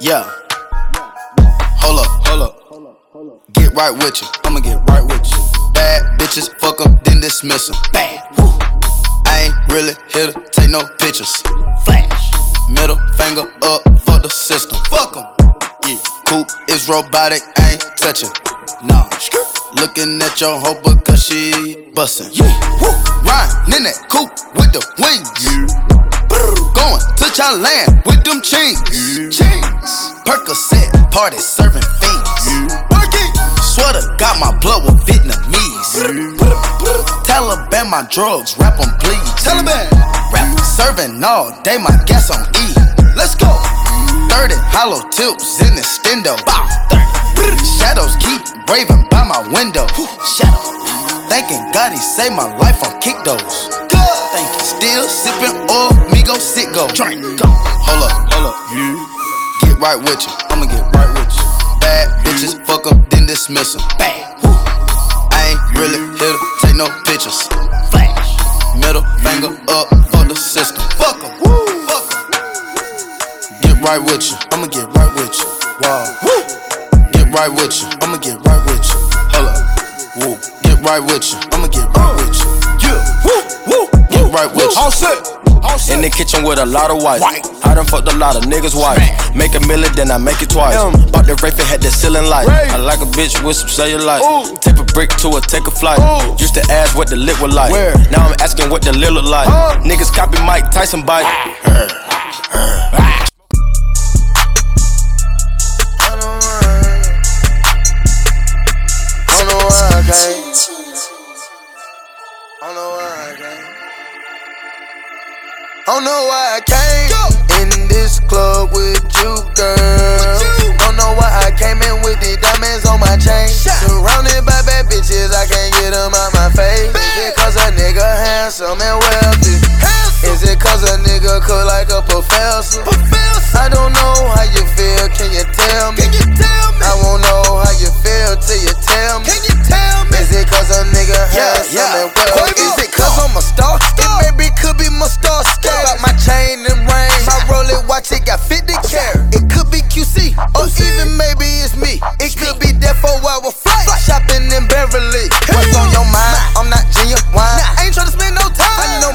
Yeah. Hold up, hold up. Get right with you. I'ma get right with you. Bad bitches, fuck up, then dismiss them. Bad. I ain't really here to take no pictures. Robotic, I ain't touching. Nah. Looking at your hoe because she bustin'. Yeah. Woo. Riding in that coupe with the wings. Yeah. Going to Thailand with them chains. Chains. Percocet party serving fiends. Working. Sweater got my blood with Vietnamese. Taliban my drugs, rap on please. Taliban. Rap serving all day, my gas on E. Let's go. 30 hollow tips in the stendo. Bow. 30. Shadows keep raving by my window. Shadow. Thanking God he saved my life on kick those. Thank you. Still sipping oil, me go sit go. Drink. Hold up, hold up. Get right with you. I'ma get right with you. Bad bitches, fuck up, then dismiss 'em. Bad. Woo. I ain't really here to take no pictures. Flash. Middle finger up for the system. Fuck 'em. Woo. Fuck 'em. Get right with you. I'ma get right with you. Wow. Woo. Get right with you. I'ma get right with you. Hold up. Woo. Get right with you. I'ma get right with you. Yeah. Woo. Woo. Get right with you. All set. In the kitchen with a lot of white. White. I done fucked a lot of niggas' wife. Make a million, then I make it twice. Mm. Bought the Wraith, it had the ceiling light. Wraith. I like a bitch with some cellulite. Ooh. Tip a brick to her, take a flight. Ooh. Used to ask what the lit was like. Where? Now I'm asking what the lil look like. Huh? Niggas copy Mike Tyson bite. Oh, I don't know why I came in this club with you, girl. Oh, don't know why I came in with the diamonds on my chain. Surrounded by bad bitches, I can't get them out my face. Is it cause a nigga handsome and wealthy? Is it cause a nigga cook like a professor? I don't know how you feel, can you tell me? I won't know how you feel till you tell me. Is it cause a nigga handsome and wealthy? Is it cause I'm a star? It maybe could be my star scale. Got my chain and ring. My Rolex watch, it got 50 carat. It could be QC, or even maybe it's me. It could be that four hour flight. Shopping in Beverly. What's on your mind? I'm not genuine. I ain't tryna spend no time. I know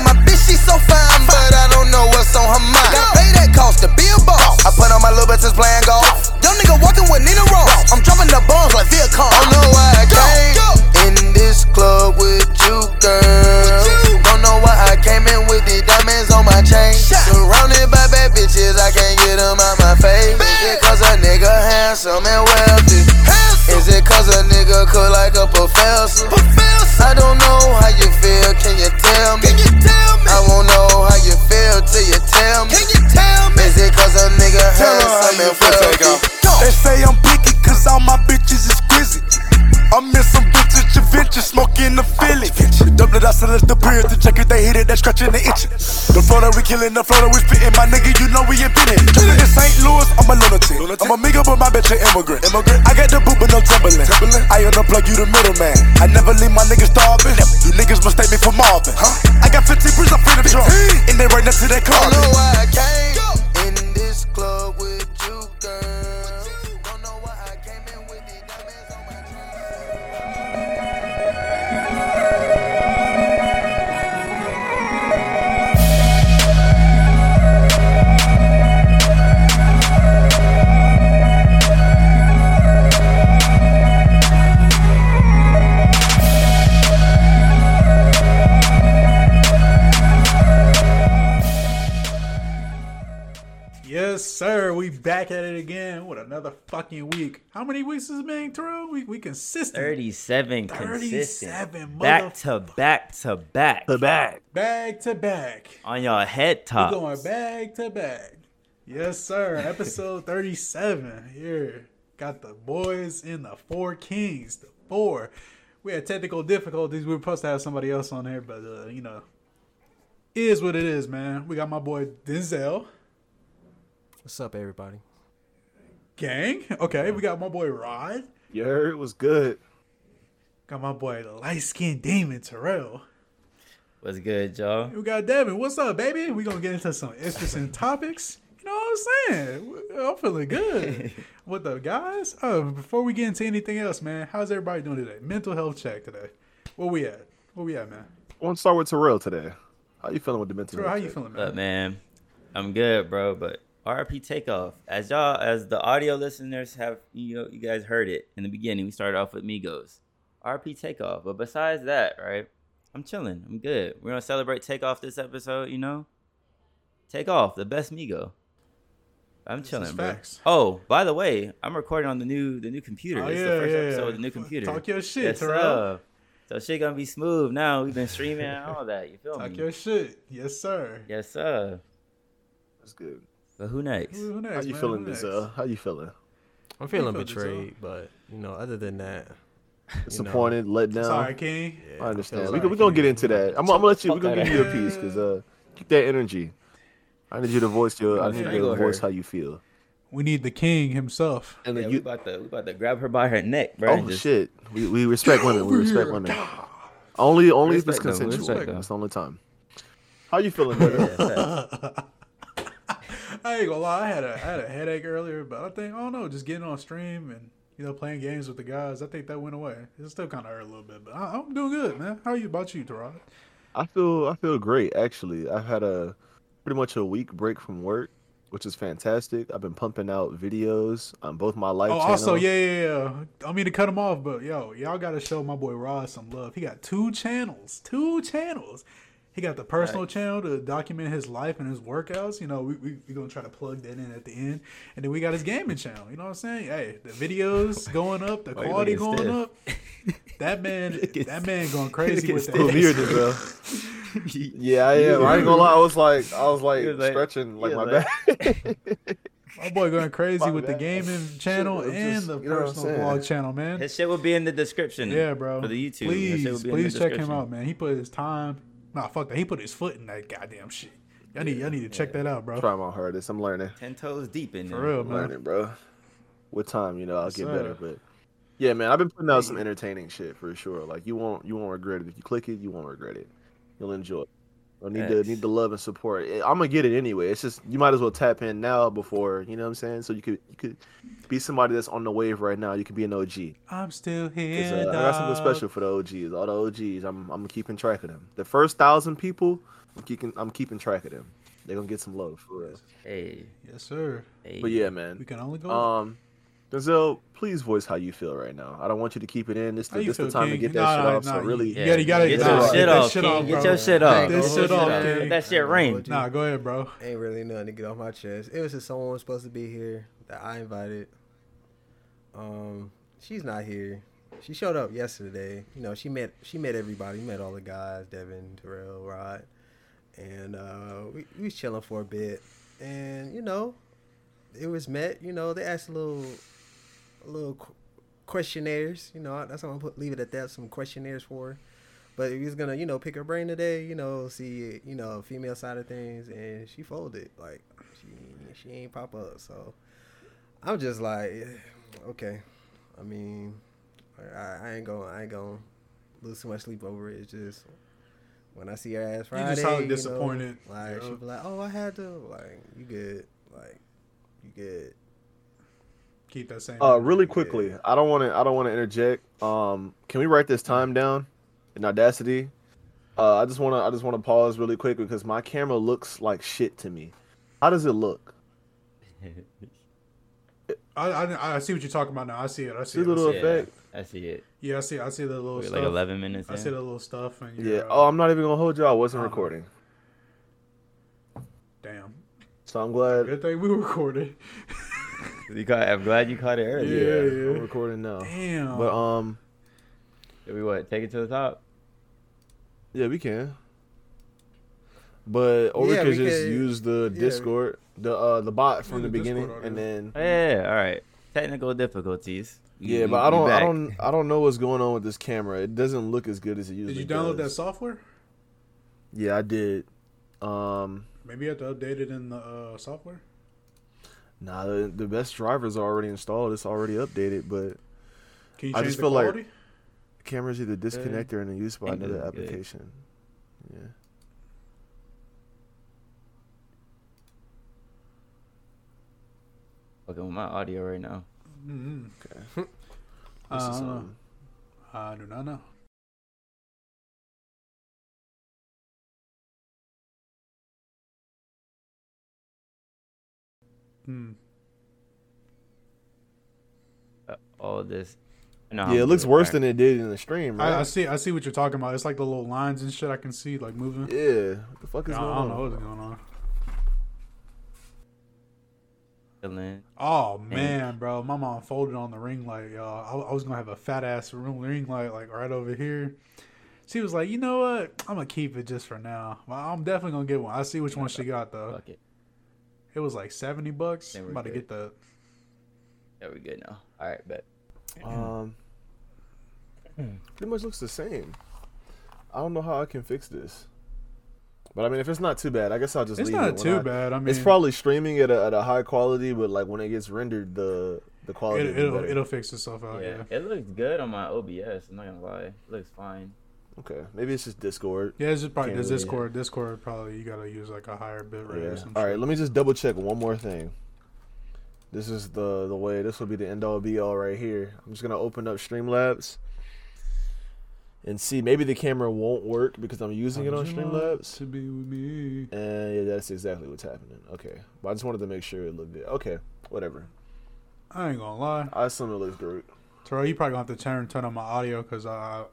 killing, the flow that we spitting, my nigga, you know we invented. In St. Louis, I'm a lunatic. I'm a nigga, but my bitch an immigrant. immigrant. I got the boot, but no trembling. I unplug you the middleman. I never leave my niggas starving. You niggas mistake me for Marvin. Huh? I got 15 bricks, I'm free to drunk. And they right next to that car. Don't know I came back at it again with another fucking week. How many weeks has it been, Terrell? We we consistent. 37 37, consistent. Back to back to back. To back. Back to back. On your head We top. going back to back. Yes, sir. Episode 37 here. Got the boys in the four kings. The four. We had technical difficulties. We were supposed to have somebody else on here, but uh, you know, is what it is, man. We got my boy Denzel. What's up, everybody? Gang. Okay, we got my boy Rod. You heard it was good. Got my boy the light skinned demon Terrell. What's good, y'all? We got Devin. What's up, baby? We gonna get into some interesting topics. You know what I'm saying? I'm feeling good. With the guys. Oh, before we get into anything else, man, how's everybody doing today? Mental health check today. Where we at? Where we at, man? I want to start with Terrell today. How you feeling with the mental? Terrell, how health you check? feeling, Look, man? man, I'm good, bro. But RP takeoff, as y'all, as the audio listeners have, you know, you guys heard it in the beginning. We started off with Migos, RP takeoff. But besides that, right, I'm chilling. I'm good. We're gonna celebrate takeoff this episode. You know, take off the best Migo. I'm This chilling, bro. facts. Oh, by the way, I'm recording on the new the new computer. Oh, it's yeah, the first yeah, episode yeah. with the new computer. Talk your shit, Yes, Terrell. So shit gonna be smooth now. We've been streaming and all that. You feel Talk me? your shit. Yes, sir. Yes, sir. That's good. But who next? Who, who next, How you man? feeling, Who next? Denzel? How you feeling? I'm feeling feeling, betrayed, but you know, other than that, Disappointed, let down. Sorry, King. yeah, I understand. feel We, sorry we gonna get into that. I'm, I'm gonna let you. We're gonna give you a piece because uh, keep that energy. I need you to voice your. I need you to voice how you feel. We need the king himself. And Yeah, then we you. about to we about to grab her by her neck, bro. Oh just- shit. We, we respect women. We respect women. Only only if it's Respect them, consensual. That's the only time. How you feeling, brother? I ain't gonna lie, I had a I had a headache earlier, but I think I don't know, just getting on stream and you know playing games with the guys, I think that went away. It still kind of hurt a little bit, but I, I'm doing good, man. How are you about you, Tarod? I feel I feel great actually. I've had a pretty much a week break from work, which is fantastic. I've been pumping out videos on both my life. Oh, channel. also, yeah, yeah, yeah. I mean to cut him off, but yo, y'all gotta show my boy Rod some love. He got two channels, two channels. He got the personal channel to document his life and his workouts. You know, we we we gonna try to plug that in at the end, and then we got his gaming channel. You know what I'm saying? Hey, the videos going up, the Why quality going stiff? up. That man, that man going crazy with Still that. muted, bro. Yeah, I am. I ain't gonna lie. I was like, I was like, was like- stretching like he my was back. My boy going crazy My with the gaming channel Shit, I'm and the you know what I'm personal saying? vlog channel, man. His shit will be in the description. Yeah, bro. For the YouTube. His shit will Please, be in the please check him out, man. He put his time. Nah, fuck that. He put his foot in that goddamn shit. Y'all need, y'all need to check that out, bro. Try my hardest. I'm learning. Ten toes deep in For there. real, I'm man. learning, bro. With time, you know, I'll Yes, get sir. better. But yeah, man, I've been putting out some entertaining shit for sure. Like you won't, you won't regret it if you click it. You won't regret it. You'll enjoy it. I need the Facts. need the love and support. Eh, I'm gonna get it anyway. It's just you might as well tap in now before you know what I'm saying. So you could you could be somebody that's on the wave right now. You could be an OG. I'm still here. uh, I got something special for the OGs. All the OGs, I'm I'm keeping track of them. The first thousand people, I'm keeping I'm keeping track of them. They're gonna get some love for real. Hey, Yes, sir. hey. But yeah, man. We can only go. up. Denzel, please voice how you feel right now. I don't want you to keep it in. This How the, you this the feel, time to get that Nah, shit nah, off. nah, So really, Yeah. You gotta- you gotta- get your get shit that off, shit King. off, Get your shit off. Ain't This gonna shit off. King. Let that shit Ain't ring. nah, go ahead, bro. Ain't really nothing to get off my chest. It was just someone was supposed to be here that I invited. Um, she's not here. She showed up yesterday. You know, she met she met everybody. Met all the guys, Devin, Terrell, Rod, and uh, we we was chilling for a bit. And you know, it was met. You know, they asked a little, a little qu- questionnaires. You know, that's what I'm gonna put, leave it at that. Some questionnaires for. her. But he was gonna, you know, pick her brain today. You know, see, you know, female side of things, and she folded. Like she she ain't pop up. So I'm just like, okay. I mean, I, I ain't gonna I ain't gonna lose too much sleep over it. It's just when I see her ass You Friday, just sound you know, disappointed. like Yeah. she be like, oh, I had to. Like you good. Like you good. Keep that same. uh, really quickly, I don't want to. I don't want to interject. Um, can we write this time down in Audacity? Uh, I just want to. I just want to pause really quick because my camera looks like shit to me. How does it look? I, I, I see what you're talking about now. I see it. I see See it. the I little see it. Yeah, effect? I see it. Yeah, I see. I see the little We're stuff. like 11 minutes I in. see the little stuff. And Yeah. Oh, uh, I'm not even gonna hold you. I wasn't Uh-huh. recording, damn. so I'm glad. Good thing we recorded. You caught, I'm glad you caught it Yeah, earlier. Yeah, I'm recording now. Damn. But um, Did we what? Take it to the top? yeah, we can. But or Yeah, we we could just could- use the yeah. Discord, the uh the bot from Yeah, the the beginning, and then Oh, yeah, yeah, all right. Technical difficulties. We- yeah. we- But I don't, I don't, I don't know what's going on with this camera. It doesn't look as good as it usually. Did you download that software? Yeah, I did. Um, Maybe you have to update it in the uh, software. Nah, the, the best drivers are already installed. It's already updated, but Can you I just the feel like- quality? cameras either disconnected or in a use by Ain't another good, good. application. Yeah. Fucking with my audio right now. Mm-hmm. Okay. Uh, This I is, don't um, I do not know. Hmm. Uh, all this. No, yeah, it I'm looks worse right? than it did in the stream, I, I see. I see what you're talking about. It's like the little lines and shit I can see, like moving. yeah. What the fuck is I, going on? I don't on? know what's going on. Chilling. Oh man, bro, my mom folded on the ring light, y'all. I, I was gonna have a fat ass room ring light like right over here. She was like, you know what? I'm gonna keep it just for now. Well, I'm definitely gonna get one. I see which one she got though. Fuck it. It was like seventy bucks. Then I'm we're about to get the. Yeah, we good now. All right, bet. Um, pretty much looks the same. I don't know how I can fix this, but I mean, if it's not too bad, I guess I'll just. It's leave not it too I- bad. I mean, it's probably streaming at a, at a high quality, but like when it gets rendered, the the quality. it, will it'll better. it'll fix itself out. yeah, Yeah. it looks good on my OBS. I'm not gonna lie, it looks fine. Okay, maybe it's just Discord. Yeah, it's just probably Can't really- Discord. Discord probably you gotta use like a higher bit rate Yeah. or something. All right, let me just double check one more thing. This is the the way. This will be the end all be all right here. I'm just gonna open up Streamlabs and see. Maybe the camera won't work because I'm using it on Streamlabs. to be with me. And yeah, that's exactly what's happening. Okay, but I just wanted to make sure it looked good. Okay, whatever. I ain't gonna lie, I assume it looks great. Terrell, you probably gonna have to turn turn on my audio because I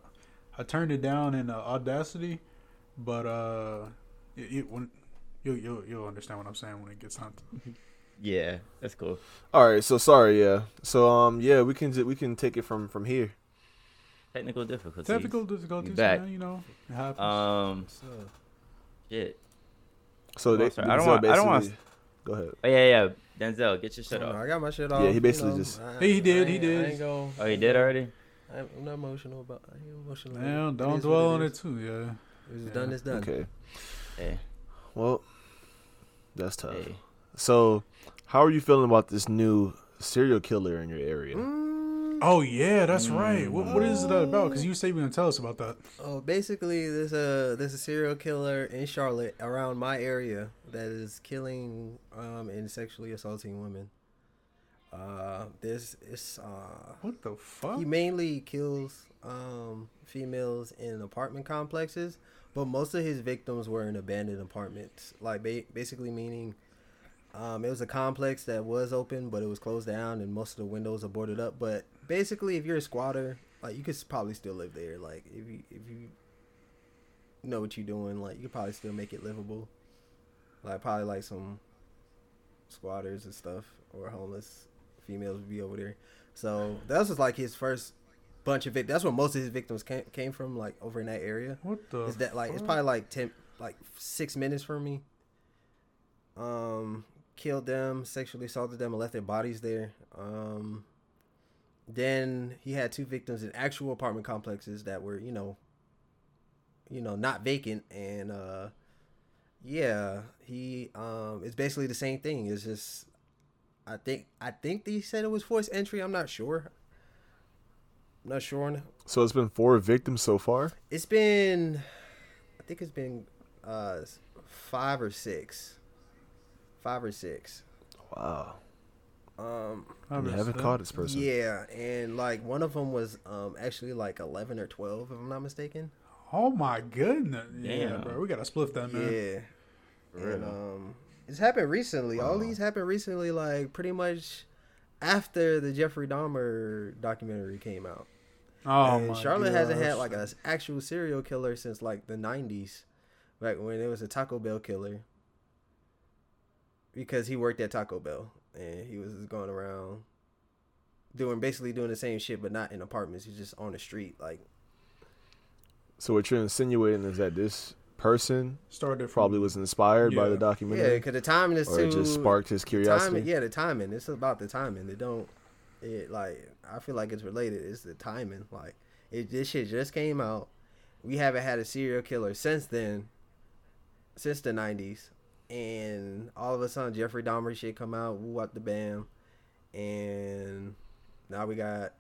I turned it down in uh, Audacity, but uh, you, you when you you you'll understand what I'm saying when it gets on. Yeah, that's cool. All right, so sorry, yeah. So um, yeah, we can we can take it from from here. Technical difficulties. Technical difficulties, back. man, you know, it happens. Um, So, shit. So Oh, they, sorry. I don't want- I don't want- Go ahead. Oh yeah, yeah. Denzel, get your shit I, off. I got my shit off. Yeah, he you basically know, just- I- He did, I he did. I go, Oh, he did already? I'm not emotional about. I ain't emotional. Damn, It don't is dwell what on it it is. too. Yeah. It's Yeah. done. It's done. Okay. Hey, Well, that's tough. hey. So, how are you feeling about this new serial killer in your area? Mm, Oh yeah, that's right. What what is that about? Because you say you're gonna tell us about that. Oh, basically, there's a there's a serial killer in Charlotte around my area that is killing um and sexually assaulting women. Uh, this is uh What the fuck? he mainly kills um females in apartment complexes, but most of his victims were in abandoned apartments. Like ba- basically meaning. Um, it was a complex that was open, but it was closed down, and most of the windows are boarded up. But basically, if you're a squatter, like you could probably still live there. Like if you if you know what you're doing, like you could probably still make it livable. Like probably like some squatters and stuff or homeless females would be over there. So that was like his first bunch of victims. That's where most of his victims came came from, like over in that area. What the? Is that like it's probably like ten, like six minutes from me. Um, killed them, sexually assaulted them, and left their bodies there. Um, then he had two victims in actual apartment complexes that were, you know, you know, not vacant, and uh, yeah, he um, it's basically the same thing. It's just, I think, I think they said it was forced entry. I'm not sure. I'm not sure on So it's been four victims so far. it's been, I think it's been uh five or six, five or six. Wow. Um, I You haven't understand. caught this person. yeah, and like one of them was um actually like eleven or twelve, if I'm not mistaken. Oh my goodness. Yeah, Damn. bro. We gotta split that, man. Yeah, For and um, it's happened recently. All these happened recently, like pretty much after the Jeffrey Dahmer documentary came out. Oh and my Charlotte hasn't had like an actual serial killer since like the '90s, back when it was a Taco Bell killer. Because he worked at Taco Bell and he was going around doing basically doing the same shit, but not in apartments. He's just on the street, like So what you're insinuating is that this person started from, probably was inspired by the documentary. yeah. Because the timing is or too. it just sparked his curiosity. timing, yeah, the timing. It's about the timing. It don't. It like I feel like it's related. It's the timing. Like it, this shit just came out. We haven't had a serial killer since then. Since the nineties. and all of a sudden Jeffrey Dahmer shit come out, woo up the bam, and now we got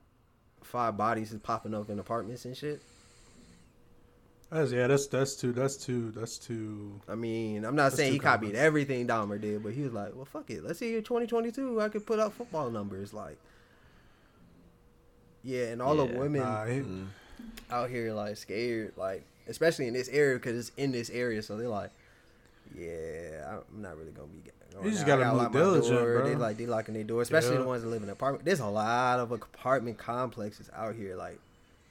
five bodies is popping up in apartments and shit. That's yeah. That's that's too. That's too. That's too. I mean, I'm not saying he copied common. everything Dahmer did, but he was like, "Well, fuck it. Let's see in 2022 I could put up football numbers." Like, yeah, and all the women Nah, he- mm. out here like scared, like especially in this area because it's in this area, so they're like, "Yeah, I'm not really gonna be." Going You just out. I gotta gotta move lock my diligent, door." They bro. like they locking their door, especially Yeah. the ones that live in apartment. There's a lot of apartment complexes out here, like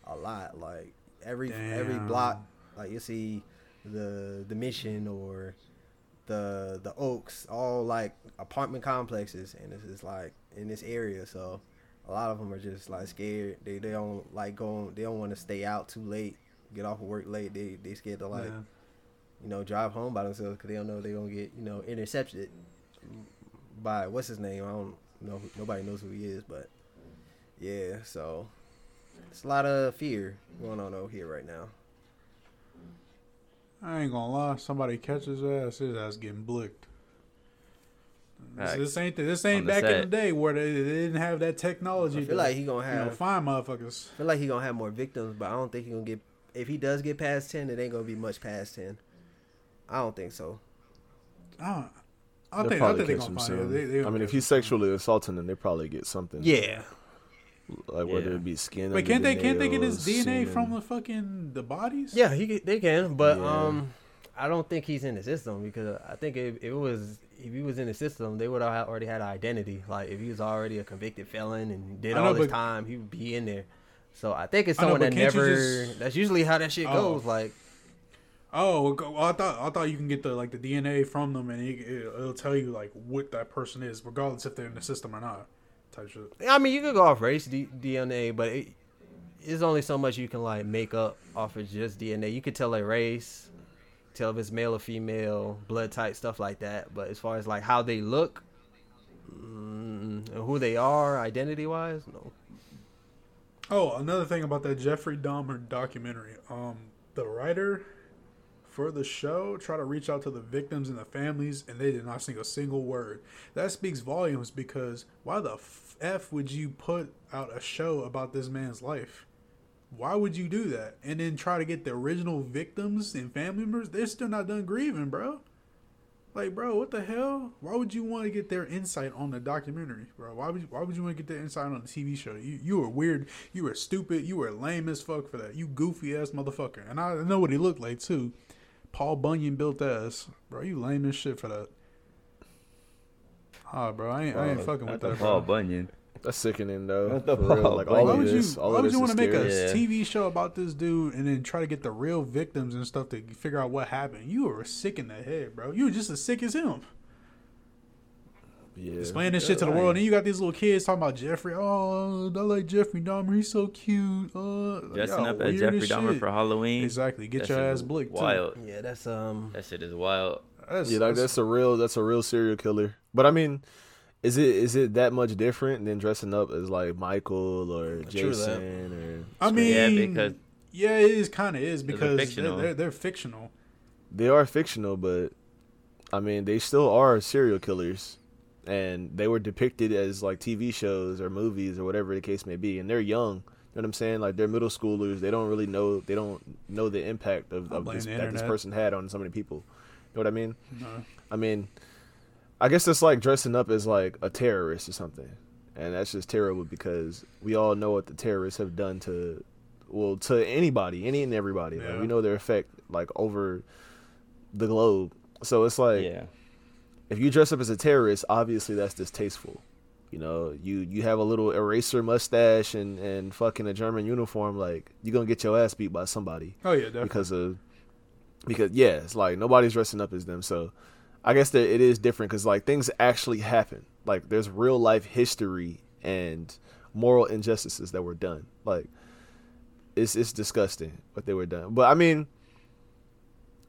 a lot, like every every block, like you see the the mission or the the Oaks, all like apartment complexes, and it's just like in this area. So a lot of them are just like scared. They they don't like going. They don't want to stay out too late, get off of work late. They they scared to like yeah. you know drive home by themselves because they don't know they're gonna get you know intercepted by what's his name. I don't know. Nobody knows who he is, but yeah. So it's a lot of fear going on over here right now. I ain't gonna lie. Somebody catches his ass, his ass getting blicked. This, Facts. this ain't this ain't On the back in the day where they, they didn't have that technology. I feel to, like he gonna you know have. find motherfuckers. I feel like he gonna have more victims, but I don't think he gonna get. If he does get past ten, it ain't gonna be much past ten. I don't think so. I, don't, I They'll think I probably think they catch gonna him find soon. it. They, they I gonna mean, if he's him sexually assaulting them, they probably get something. Yeah, like whether Yeah. it be skin. Wait, can't the they can't they get his DNA from the fucking the bodies? yeah, he they can, but Yeah. um, I don't think he's in the system because I think if, if it was if he was in the system, they would have already had an identity. Like if he was already a convicted felon and did know, all this but- time, he would be in there. So I think it's I know, someone that never. just- That's usually how that shit Oh. goes. Like Oh, well, I thought I thought you can get the like the DNA from them, and it, it, it'll tell you like what that person is, regardless if they're in the system or not. Type shit. I mean, you could go off race D- DNA, but it, it's only so much you can like make up off of just DNA. You could tell a race, tell if it's male or female, blood type, stuff like that. But as far as like how they look, mm, and who they are, identity wise, no. Oh, another thing about that Jeffrey Dahmer documentary. Um, the writer for the show tried to reach out to the victims and the families, and they did not sing a single word. That speaks volumes because why the f would you put out a show about this man's life? Why would you do that? And then try to get the original victims and family members? They're still not done grieving, bro. Like, bro, what the hell? Why would you want to get their insight on the documentary, bro? Why would you, why would you want to get their insight on the TV show? You you were weird, you were stupid, you were lame as fuck for that. You goofy ass motherfucker. And I know what he looked like too. Paul Bunyan built ass, bro. You lame as shit for that. Ah, bro, I ain't, I ain't fucking Not with the that, Paul bro. Bunyan. That's sickening though. What the for real. Like Why all Why of would you? all Why would you want to make a. Yeah. TV show about this dude and then try to get the real victims and stuff to figure out what happened? You were sick in the head, bro. You were just as sick as him. Yeah. Explain this shit to the world, and then you got these little kids talking about Jeffrey. Oh, I like Jeffrey Dahmer. He's so cute. Uh, Dressing y'all up as Jeffrey as Dahmer shit. for Halloween. Exactly. Get That your ass is blicked. too. Wild. Yeah, that's um. That shit is wild. That's, Yeah, like that's- that's a real that's a real serial killer. But I mean, is it is it that much different than dressing up as like Michael or uh, Jason or I mean, Yeah, because- yeah, it is kind of is they're because they're, fictional. they're, they're fictional. they are fictional, but I mean they still are serial killers, and they were depicted as like TV shows or movies or whatever the case may be, and they're young. You know what I'm saying? Like they're middle schoolers. They don't really know. They don't know the impact of, of this, the that this person had on so many people. You know what I mean? No. I mean, I guess it's like dressing up as like a terrorist or something, and that's just terrible because we all know what the terrorists have done to, well, to anybody, any and everybody. Like, we know their effect like over the globe. So it's like yeah. if you dress up as a terrorist, obviously that's distasteful. You know, you you have a little eraser mustache and and fucking a German uniform, like you're gonna get your ass beat by somebody Oh yeah, definitely. because of because yeah, it's like nobody's dressing up as them. So I guess that it is different because like things actually happen. Like there's real life history and moral injustices that were done. Like it's it's disgusting what they were done. But I mean,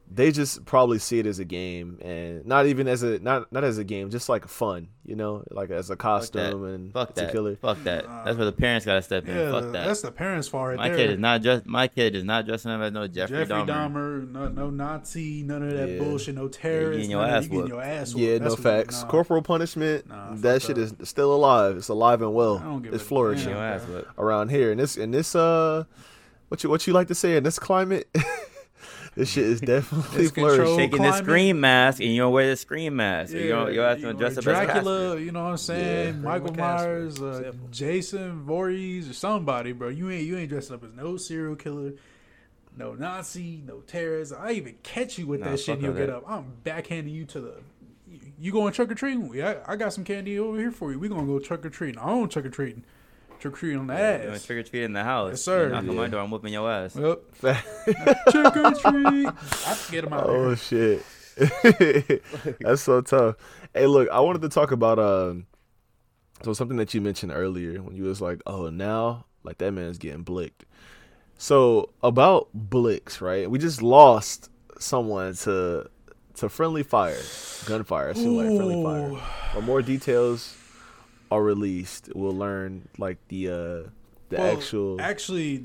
they just probably see it as a game and not even as a not not as a game, just like fun, you know, like as a Fuck costume and Fuck it's a that. killer. Fuck that. That's where the parents gotta step in. Yeah, Fuck that. that's the parents' fault right my there. kid is not just my kid is not dressing up as no Jeffrey, Jeffrey Dahmer. Dahmer, no, no Nazi, none of that Yeah. bullshit, no terrorist. getting your ass you getting your ass whooped. Yeah, no That's what- facts. nah. Corporal punishment, Nah, that shit that. is still alive. It's alive and well. I don't give It's a flourishing Getting damn. your ass whipped. around here. And this in this uh what you what you like to say in this climate? this shit is definitely It's flourishing. controlled. Shaking climate. the scream mask and you don't wear the scream mask. or you don't your ass you gonna know, dress up Dracula, as you know what I'm saying? Yeah. Michael Myers, uh. Jason Voorhees, or somebody, bro. You ain't you ain't dressing up as no serial killer, no Nazi, no terrorist. I even catch you with Nah, that shit and you'll get that. up. I'm backhanding you to the. You going trick or treating? Yeah, I, I got some candy over here for you. We gonna go trick or treating. I don't trick or treating. Trick or treating on the You ass. trick or treat in the house. Yes, sir. You knock on my door, I'm whooping your ass. Well, trick or treat. I have to get him out Oh there. shit. That's so tough. Hey, look, I wanted to talk about um so something that you mentioned earlier when you was like, "Oh, now like that man's getting blicked." So, about blicks, right? We just lost someone to to friendly fire, gunfire. It seemed like friendly fire. Ooh. But more details are released. We'll learn like the uh the Well, actual actually,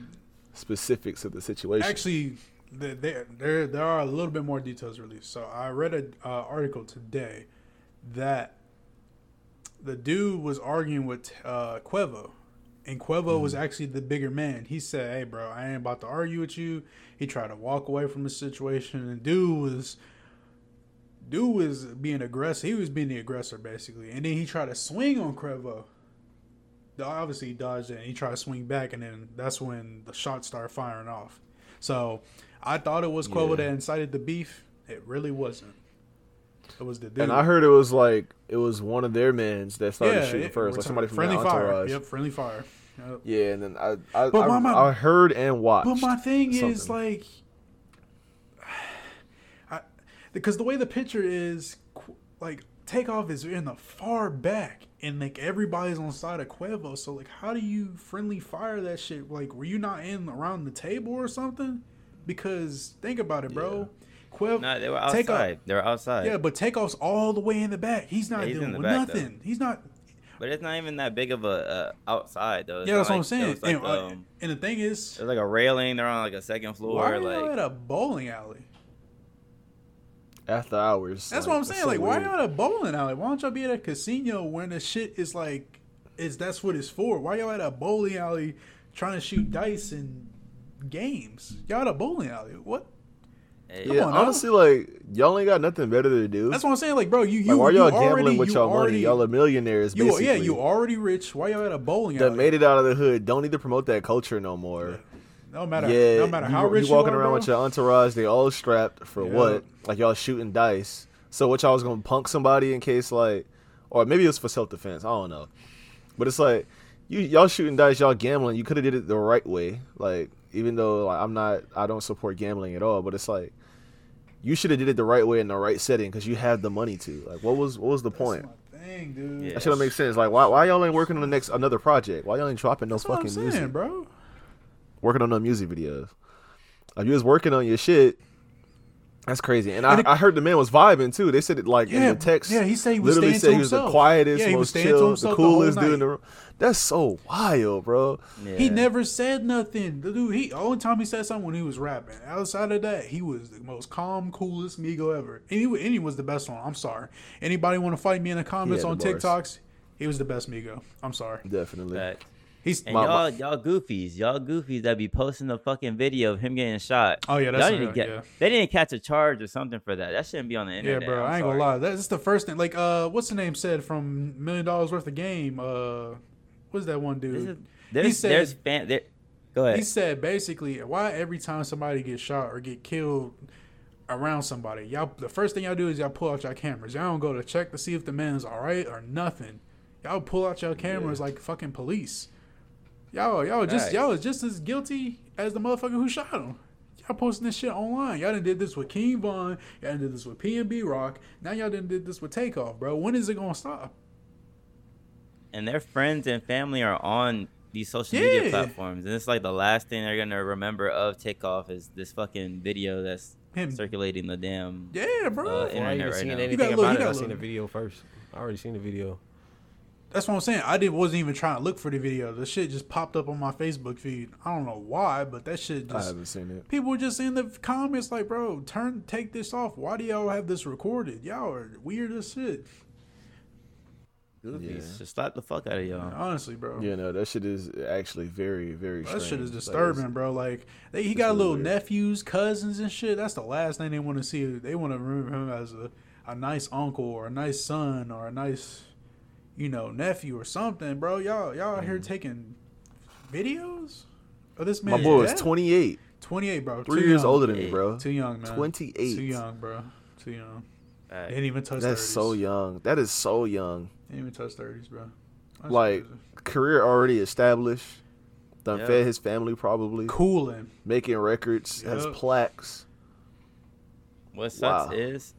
specifics of the situation. Actually, there there there are a little bit more details released. So I read an uh, article today that the dude was arguing with uh, Quavo, and Quavo was Mm-hmm. actually the bigger man. He said, "Hey, bro, I ain't about to argue with you." He tried to walk away from the situation, and dude was. Dude was being aggressive. He was being the aggressor, basically. And then he tried to swing on Quavo. Obviously, he dodged it and he tried to swing back, and then that's when the shots started firing off. So I thought it was Quavo Yeah. that incited the beef. It really wasn't. It was the dude. And I heard it was like it was one of their men's that started shooting it- first, like somebody from friendly the fire. entourage. Yep, friendly fire. Yep. Yeah, and then I I, I, my- I heard and watched. But my thing is like, because the way the picture is, like takeoff is in the far back, and like everybody's on the side of Quavo. So like, how do you friendly fire that shit? Like, were you not in around the table or something? Because think about it, bro. Quavo, No, they were Takeoff- They were outside. Yeah, but takeoff's all the way in the back. He's not Yeah, he's in doing the back, though. nothing. He's not. But it's not even that big of a uh, outside though. It's yeah, that's what I'm saying. Like, and, uh, um, and the thing is, there's like a railing. They're on like a second floor. why are like at a bowling alley? After hours. That's like, what I'm saying. so like, why y'all at a bowling alley? Why don't y'all be at a casino when the shit is like, is that's what it's for? Why y'all at a bowling alley trying to shoot dice and games? Y'all at a bowling alley? What? hey, Yeah, on now. honestly, like y'all ain't got nothing better to do. That's what I'm saying. Like, bro, you you like, why are you y'all already, gambling with you y'all already, money? Y'all are millionaires, you basically. yeah, you already rich. Why y'all at a bowling that alley? made it out of the hood. Don't need to promote that culture no more. No matter Yeah, no matter you, how rich you walking you are, around bro, with your entourage, they all strapped for Yeah. what? Like y'all shooting dice. So what y'all was gonna punk somebody in case like, or maybe it was for self defense. I don't know. But it's like you y'all shooting dice, y'all gambling. You could have did it the right way. Like even though like, I'm not, I don't support gambling at all. But it's like you should have did it the right way in the right setting because you had the money to. Like what was what was the point? That's my thing, dude. Yeah. That should make sense. Like why why y'all ain't working on the next another project? Why y'all ain't dropping no That's what I'm fucking saying, music? bro. Working on no music videos. If you was working on your shit, that's crazy. And, And I, it- I heard the man was vibing too. They said it like in the text. yeah, he said he was literally said to he was the quietest, Yeah, he was most chill, the himself the coolest dude in the room. That's so wild, bro. yeah. He never said nothing. The dude, he only time he said something when he was rapping. Outside of that, he was the most calm, coolest Migo ever. And he, and he was the best one. I'm sorry. Anybody want to fight me in the comments on the bars. TikToks? He was the best Migo. I'm sorry. Definitely. Fact. He's And My- y'all, y'all goofies, y'all goofies that be posting the fucking video of him getting shot. Oh, yeah, that's y'all need a- to get. yeah. They didn't catch a charge or something for that. That shouldn't be on the internet. yeah, bro. I'm I ain't gonna lie. That's the first thing. Like, uh, what's the name said from Million Dollaz Worth of Game? Uh, what's that one dude? This is, there's, said- there's fan. There, go ahead. He said basically, why every time somebody gets shot or get killed around somebody, y'all the first thing y'all do is y'all pull out your cameras. Y'all don't go to check to see if the man's all right or nothing. Y'all pull out your cameras like fucking police. Y'all, y'all just Facts. y'all is just as guilty as the motherfucker who shot him. Y'all posting this shit online. Y'all done did this with King Von. Y'all done did this with PnB Rock. Now y'all done did this with Takeoff, bro. When is it gonna stop? and their friends and family are on these social media platforms, and it's like the last thing they're gonna remember of Takeoff is this fucking video that's him. circulating the damn. Yeah, bro. Uh, Before I internet right seen now. anything You gotta about look- you it, I gotta seen the video first. I already seen the video. That's what I'm saying. I didn't wasn't even trying to look for the video. The shit just popped up on my Facebook feed. I don't know why, but that shit just I haven't seen it. people were just in the comments like, bro, turn take this off. Why do y'all have this recorded? Y'all are weird as shit. Goofies. Yeah. Just slap the fuck out of y'all. Honestly, bro. Yeah, no, that shit is actually very, very. That shit is disturbing, it's- bro. Like they, he got really little weird. nephews, cousins, and shit. That's the last thing they want to see. They want to remember him as a, a nice uncle or a nice son or a nice, you know, nephew or something, bro. Y'all, y'all out here taking videos of this man. Mm. My boy is 28, Twenty eight, bro. three Too years young. older than me, bro. Too young, man. 28. Too young, bro. Too young. Alright. Didn't even touch. That's 30s. so young. That is so young. Didn't even touch thirties, bro. That's Like crazy. career already established. Done Yeah. fed his family probably. cooling. Making records. Has plaques. What sucks Wow. is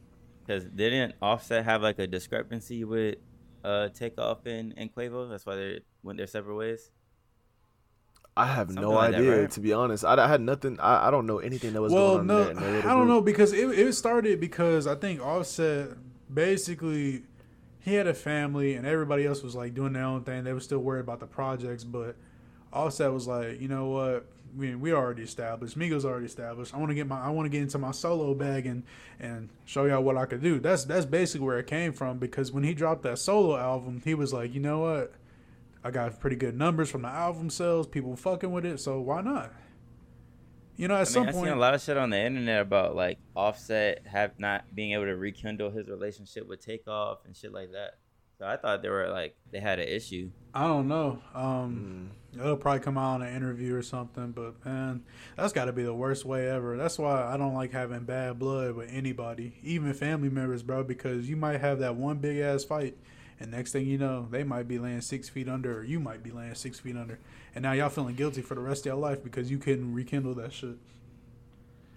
because didn't Offset have like a discrepancy with uh Takeoff and, and Quavo? That's why they went their separate ways. I have Something no like that, idea right? to be honest. I, I had nothing. I, I don't know anything that was well, going on. no, in that, in that little I don't group. know because it it started because I think Offset basically he had a family and everybody else was like doing their own thing. They were still worried about the projects, but Offset was like, you know what? We we already established. Migos already established. I want to get my I want to get into my solo bag and and show y'all what I could do. That's that's basically where it came from because when he dropped that solo album, he was like, you know what? I got pretty good numbers from the album sales. People fucking with it, so why not? You know, at I some mean, I point, seen a lot of shit on the internet about like Offset have not being able to rekindle his relationship with Takeoff and shit like that. So I thought they were like they had an issue. I don't know. Um, It'll probably come out in an interview or something, but man, that's got to be the worst way ever. That's why I don't like having bad blood with anybody, even family members, bro, because you might have that one big ass fight, and next thing you know, they might be laying six feet under, or you might be laying six feet under, and now y'all feeling guilty for the rest of your life because you couldn't rekindle that shit.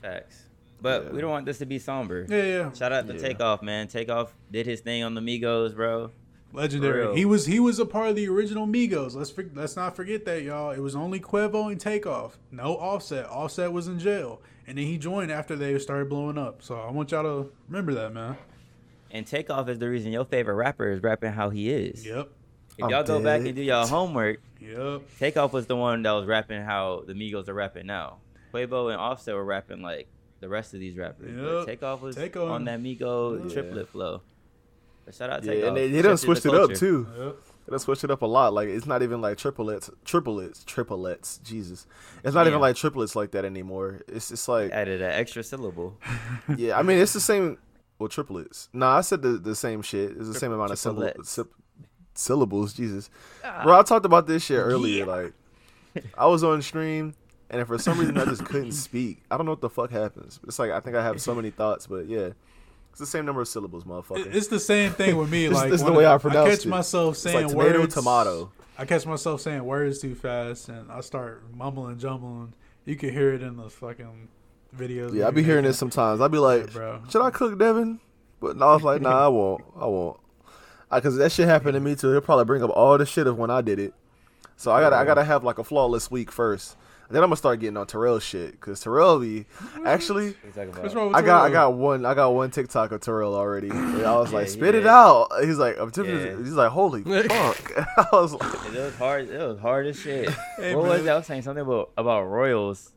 Facts. But Yeah. we don't want this to be somber. Yeah, yeah, Shout out to Yeah. Takeoff, man. Takeoff did his thing on the Migos, bro. Legendary. real. He was he was a part of the original Migos. Let's for, let's not forget that, y'all. It was only Quavo and Takeoff, no Offset. Offset was in jail, and then he joined after they started blowing up. So I want y'all to remember that, man. And Takeoff is the reason your favorite rapper is rapping how he is. Yep, If I'm y'all go back and do y'all homework, yep. Takeoff was the one that was rapping how the Migos are rapping now. Quavo and Offset were rapping like the rest of these rappers. Yep. Takeoff was Takeoff. on that Migo Yeah. triplet flow. But shout out Yeah, Takeoff. and they, they done Shifted switched the it up too. Yep. They done switched it up a lot. Like it's not even like triplets, triplets, triplets. Jesus, it's not even like triplets like that anymore. It's just like Added an extra syllable. yeah. I mean, it's the same. Well, triplets. No, I said the, the same shit. It's the same amount of syllable, Triplets. syp- syllables. Jesus, Ah. bro. I talked about this shit earlier. Like, I was on stream, and for some reason I just couldn't speak. I don't know what the fuck happens. It's like I think I have so many thoughts, but yeah, it's the same number of syllables, motherfucker. It's the same thing with me. Like it's, the way I I pronounced catch it. myself It's saying like tomato, words. tomato. I catch myself saying words too fast, and I start mumbling, jumbling. You can hear it in the fucking videos. Yeah, I be hearing this sometimes. I be like, it, bro. should I cook Devin? But no, I was like, nah, I won't. I won't. Because that shit happened to me too. He'll probably bring up all the shit of when I did it. So I gotta, I gotta have like a flawless week first. And then I'm gonna start getting on Terrell shit. Because Terrell be actually. What you talking about? What's wrong with I got, I got one, I got one TikTok of Terrell already. And I was like, Yeah, spit it out. He's like, I'm tipping- Yeah. he's like, holy fuck. I was like, It was hard. It was hard as shit. Hey, what was that? I was saying something about about Royals.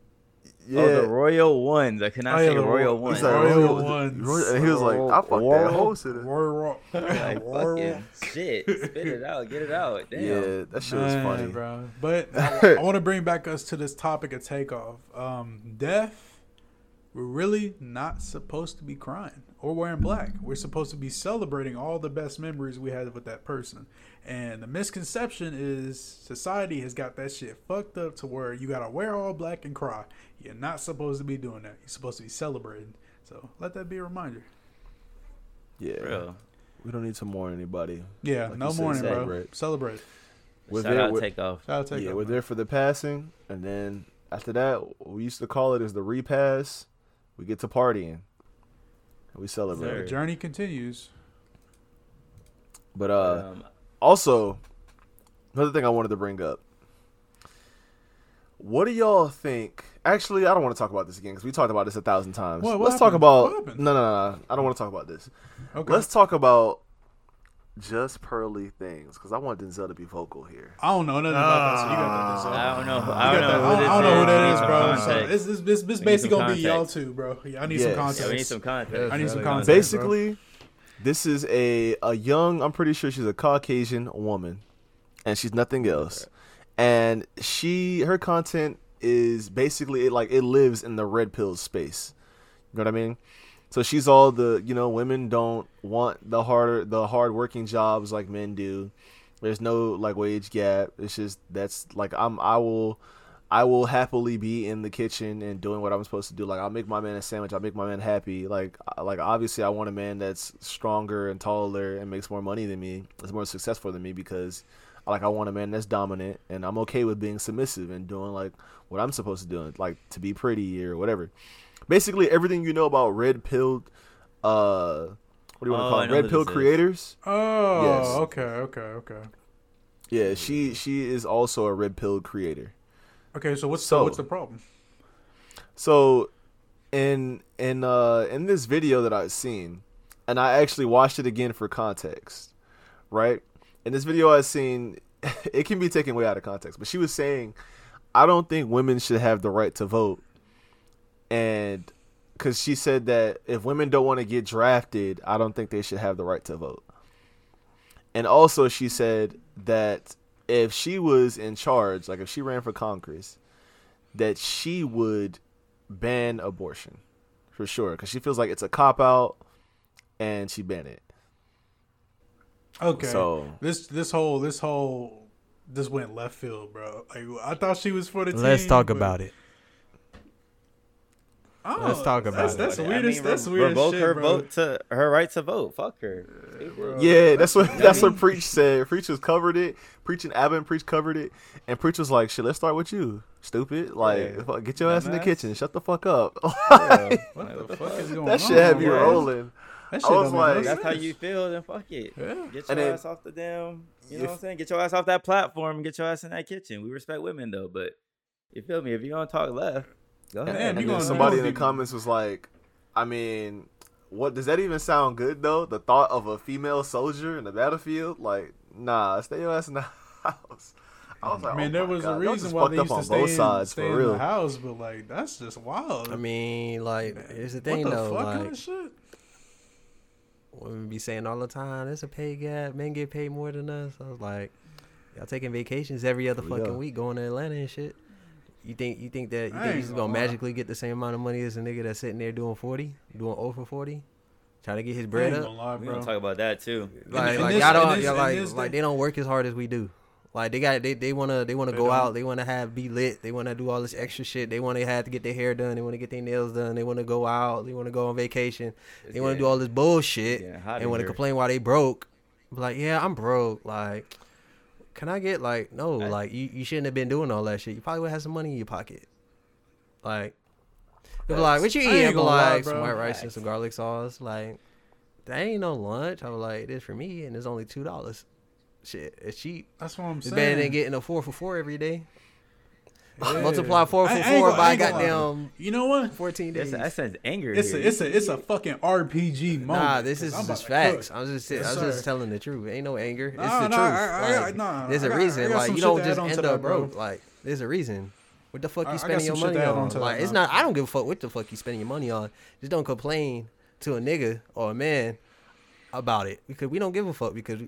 Yeah. Oh, the Royal Ones. I cannot Oh, yeah, say the Royal Ro- Ones. Like, Royal Royal- ones. Royal- he was like, I fucked that Royal- whole shit. up. Roy, Roy, like Roy, fucking shit. Spit it out. Get it out. Damn. Yeah, that shit was Man, funny. bro. But I, I want to bring back us to this topic of takeoff. Um, death. We're really not supposed to be crying or wearing black. We're supposed to be celebrating all the best memories we had with that person. And the misconception is society has got that shit fucked up to where you gotta wear all black and cry. You're not supposed to be doing that. You're supposed to be celebrating. So let that be a reminder. Yeah. Real. We don't need to mourn anybody. Yeah, Like no mourning, bro. celebrate. Celebrate. We're Shout there out with- Takeoff. Shout out to yeah, Takeoff, we're man. there for the passing, and then after that, we used to call it as the repass. We get to partying, and we celebrate. Sir. The journey continues. But uh, Um, also, another thing I wanted to bring up. What do y'all think? Actually, I don't want to talk about this again because we talked about this a thousand times. What- what Let's talk about What no, no, no, no. I don't want to talk about this. Okay. Let's talk about just pearly things because I want Denzel to be vocal here. I don't know nothing about that. So you got that. I don't know. I don't know. I don't, I don't know who that is, bro. some So context. this this this, this basically gonna be y'all too, bro. I need Yes. some Yeah, context. Yeah, we need some context. I need some Basically, context. Basically, this is a a young. I'm pretty sure she's a Caucasian woman, and she's nothing else. And she her content is basically it like it lives in the red pill space. You know what I mean? So she's all the you know women don't want the harder the hard working jobs like men do. There's no like wage gap. It's just that's like I'm I will I will happily be in the kitchen and doing what I'm supposed to do. Like I'll make my man a sandwich. I'll make my man happy. Like like obviously I want a man that's stronger and taller and makes more money than me. Is more successful than me because like I want a man that's dominant and I'm okay with being submissive and doing like what I'm supposed to do, like to be pretty or whatever. Basically everything you know about red pilled uh what do you want to Oh, call it? Red pill this is. creators. Oh, Yes. okay, okay, okay. Yeah, she she is also a red pill creator. Okay, so what's So- the, what's the problem? So in in uh in this video that I've seen, and I actually watched it again for context, right? In this video I've seen it can be taken way out of context, but she was saying I don't think women should have the right to vote. And cuz she said that if women don't want to get drafted, I don't think they should have the right to vote. And also she said that if she was in charge, like if she ran for Congress, that she would ban abortion for sure because she feels like it's a cop out and she banned it. Okay, So- this this whole this whole this went left field, bro. Like I thought she was for the team. Let's talk but- about it. Oh, Let's talk about that's, it. That's the I weirdest. mean, that's the re- weirdest revoke shit, her bro. vote to her right to vote. Fuck her. Yeah, that's what that's what Preach said. Preach was covered it. Preach and Abba and Preach covered it, and Preach was like, "Shit, let's start with you, stupid. Like, Yeah. fuck, get your ass in the kitchen. Shut the fuck up." What the fuck is going on? that shit had me rolling. That I was don't make no like- That's how you feel. Then fuck it. Yeah. Get your And then- ass off the damn. You know If- what I'm saying? Get your ass off that platform get your ass in that kitchen. We respect women though, but you feel me? If you don't talk left, go ahead. Damn, And you then somebody in the gonna comments was like, "I mean, what does that even sound good though? The thought of a female soldier in the battlefield? Like, nah, stay your ass in the house." I was like, Man, oh there was God, a reason why fucked they up used to on stay, both in, sides stay for in real. the house, but like that's just wild. I mean, like, here's the what thing the though. fuck kind Like, of shit? women be saying all the time, "There's a pay gap. Men get paid more than us." I was like, "Y'all taking vacations every other we fucking go. week, going to Atlanta and shit." You think you think that you think ain't you just gonna gonna lie. magically get the same amount of money as a nigga that's sitting there doing forty, doing oh over forty, trying to get his bread up? lie, We bro. gonna talk about that too. Like, in like this- y'all don't, this- y'all in like, like they don't work as hard as we do. Like they got, they, they wanna, they wanna They go don't. out, they wanna have be lit, they wanna do all this extra shit. They wanna have to get their hair done, they wanna get their nails done, they wanna go out, they wanna go on vacation, It's they wanna getting- do all this bullshit, getting hot and wanna complain why they broke. Like, yeah, I'm broke. Like, can I get like, no, like you, you shouldn't have been doing all that shit. You probably would have some money in your pocket. Like, they be like, what you I eat? ain't I be gonna lie, some white rice and some garlic sauce. Like, that ain't no lunch. I was like, it is for me, and it's only two dollars. Shit, it's cheap. That's what I'm It's saying. better than getting a four for four every day. Yeah. Multiply four I- for four gonna- by ain't goddamn You know what? fourteen That's, days. that sends anger. It's here. a it's a it's a fucking RPG moment. Nah, this is 'cause I'm just facts. cook. I was just Yes, I was sir. just telling the truth. Ain't no anger. It's the nah, truth. I- I- Like, nah, there's I a got- I reason. Like you don't just on to end that, up bro. broke. Like there's a reason. What the fuck I- I you spending your money on on? to that, Like it's not. I don't give a fuck what the fuck you spending your money on. Just don't complain to a nigga or a man about it because we don't give a fuck because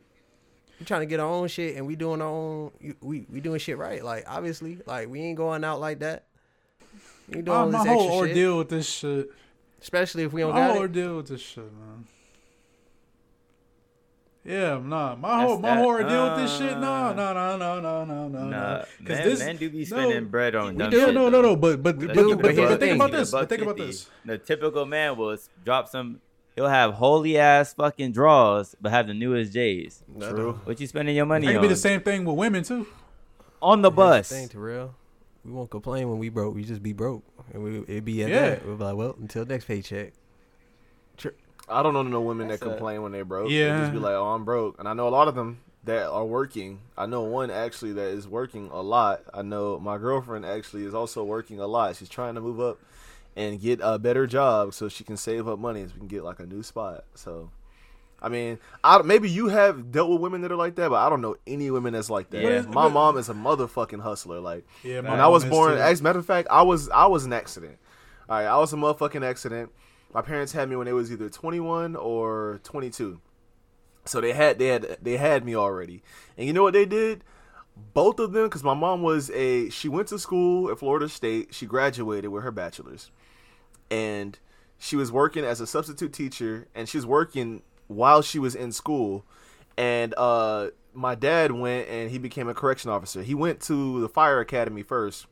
we we trying to get our own shit and we doing our own. We we doing shit right. Like obviously, like we ain't going out like that. We doing Uh, all my whole extra shit. ordeal with this shit. Especially if we don't My got whole it. ordeal with this shit, man. Yeah, nah. My That's whole my that- whole ordeal with this shit, nah, uh, nah, nah, nah, nah, nah, nah. Nah, Cause men, this, men do be no, spending bread on dumb do. Shit. no, no, no. But but Let's but, but, but but, here's the think thing. about this. But think about this. The typical man will drop some. He'll have holy ass fucking draws, but have the newest J's. True. What you spending your money It on? could be the same thing with women too. On the bus. the thing, Terrell. We won't complain when we broke. We just be broke, and we it be at Yeah. that. We'll be like, well, until next paycheck. I don't know no women That's that a- complain when they broke. Yeah. They Yeah. just be like, "Oh, I'm broke," and I know a lot of them that are working. I know one actually that is working a lot. I know my girlfriend actually is also working a lot. She's trying to move up and get a better job so she can save up money so we can get like a new spot. So, I mean, I maybe you have dealt with women that are like that, but I don't know any women that's like that. Yeah. My mom is a motherfucking hustler. Like Yeah, when I was born, too. as a matter of fact, I was I was an accident. All right, I was a motherfucking accident. My parents had me when they was either 21 or 22. So they had they had they had me already. And you know what they did? Both of them cuz my mom was a she went to school at Florida State. She graduated with her bachelor's. And she was working as a substitute teacher and she was working while she was in school. And uh my dad went and he became a correction officer. He went to the fire academy first.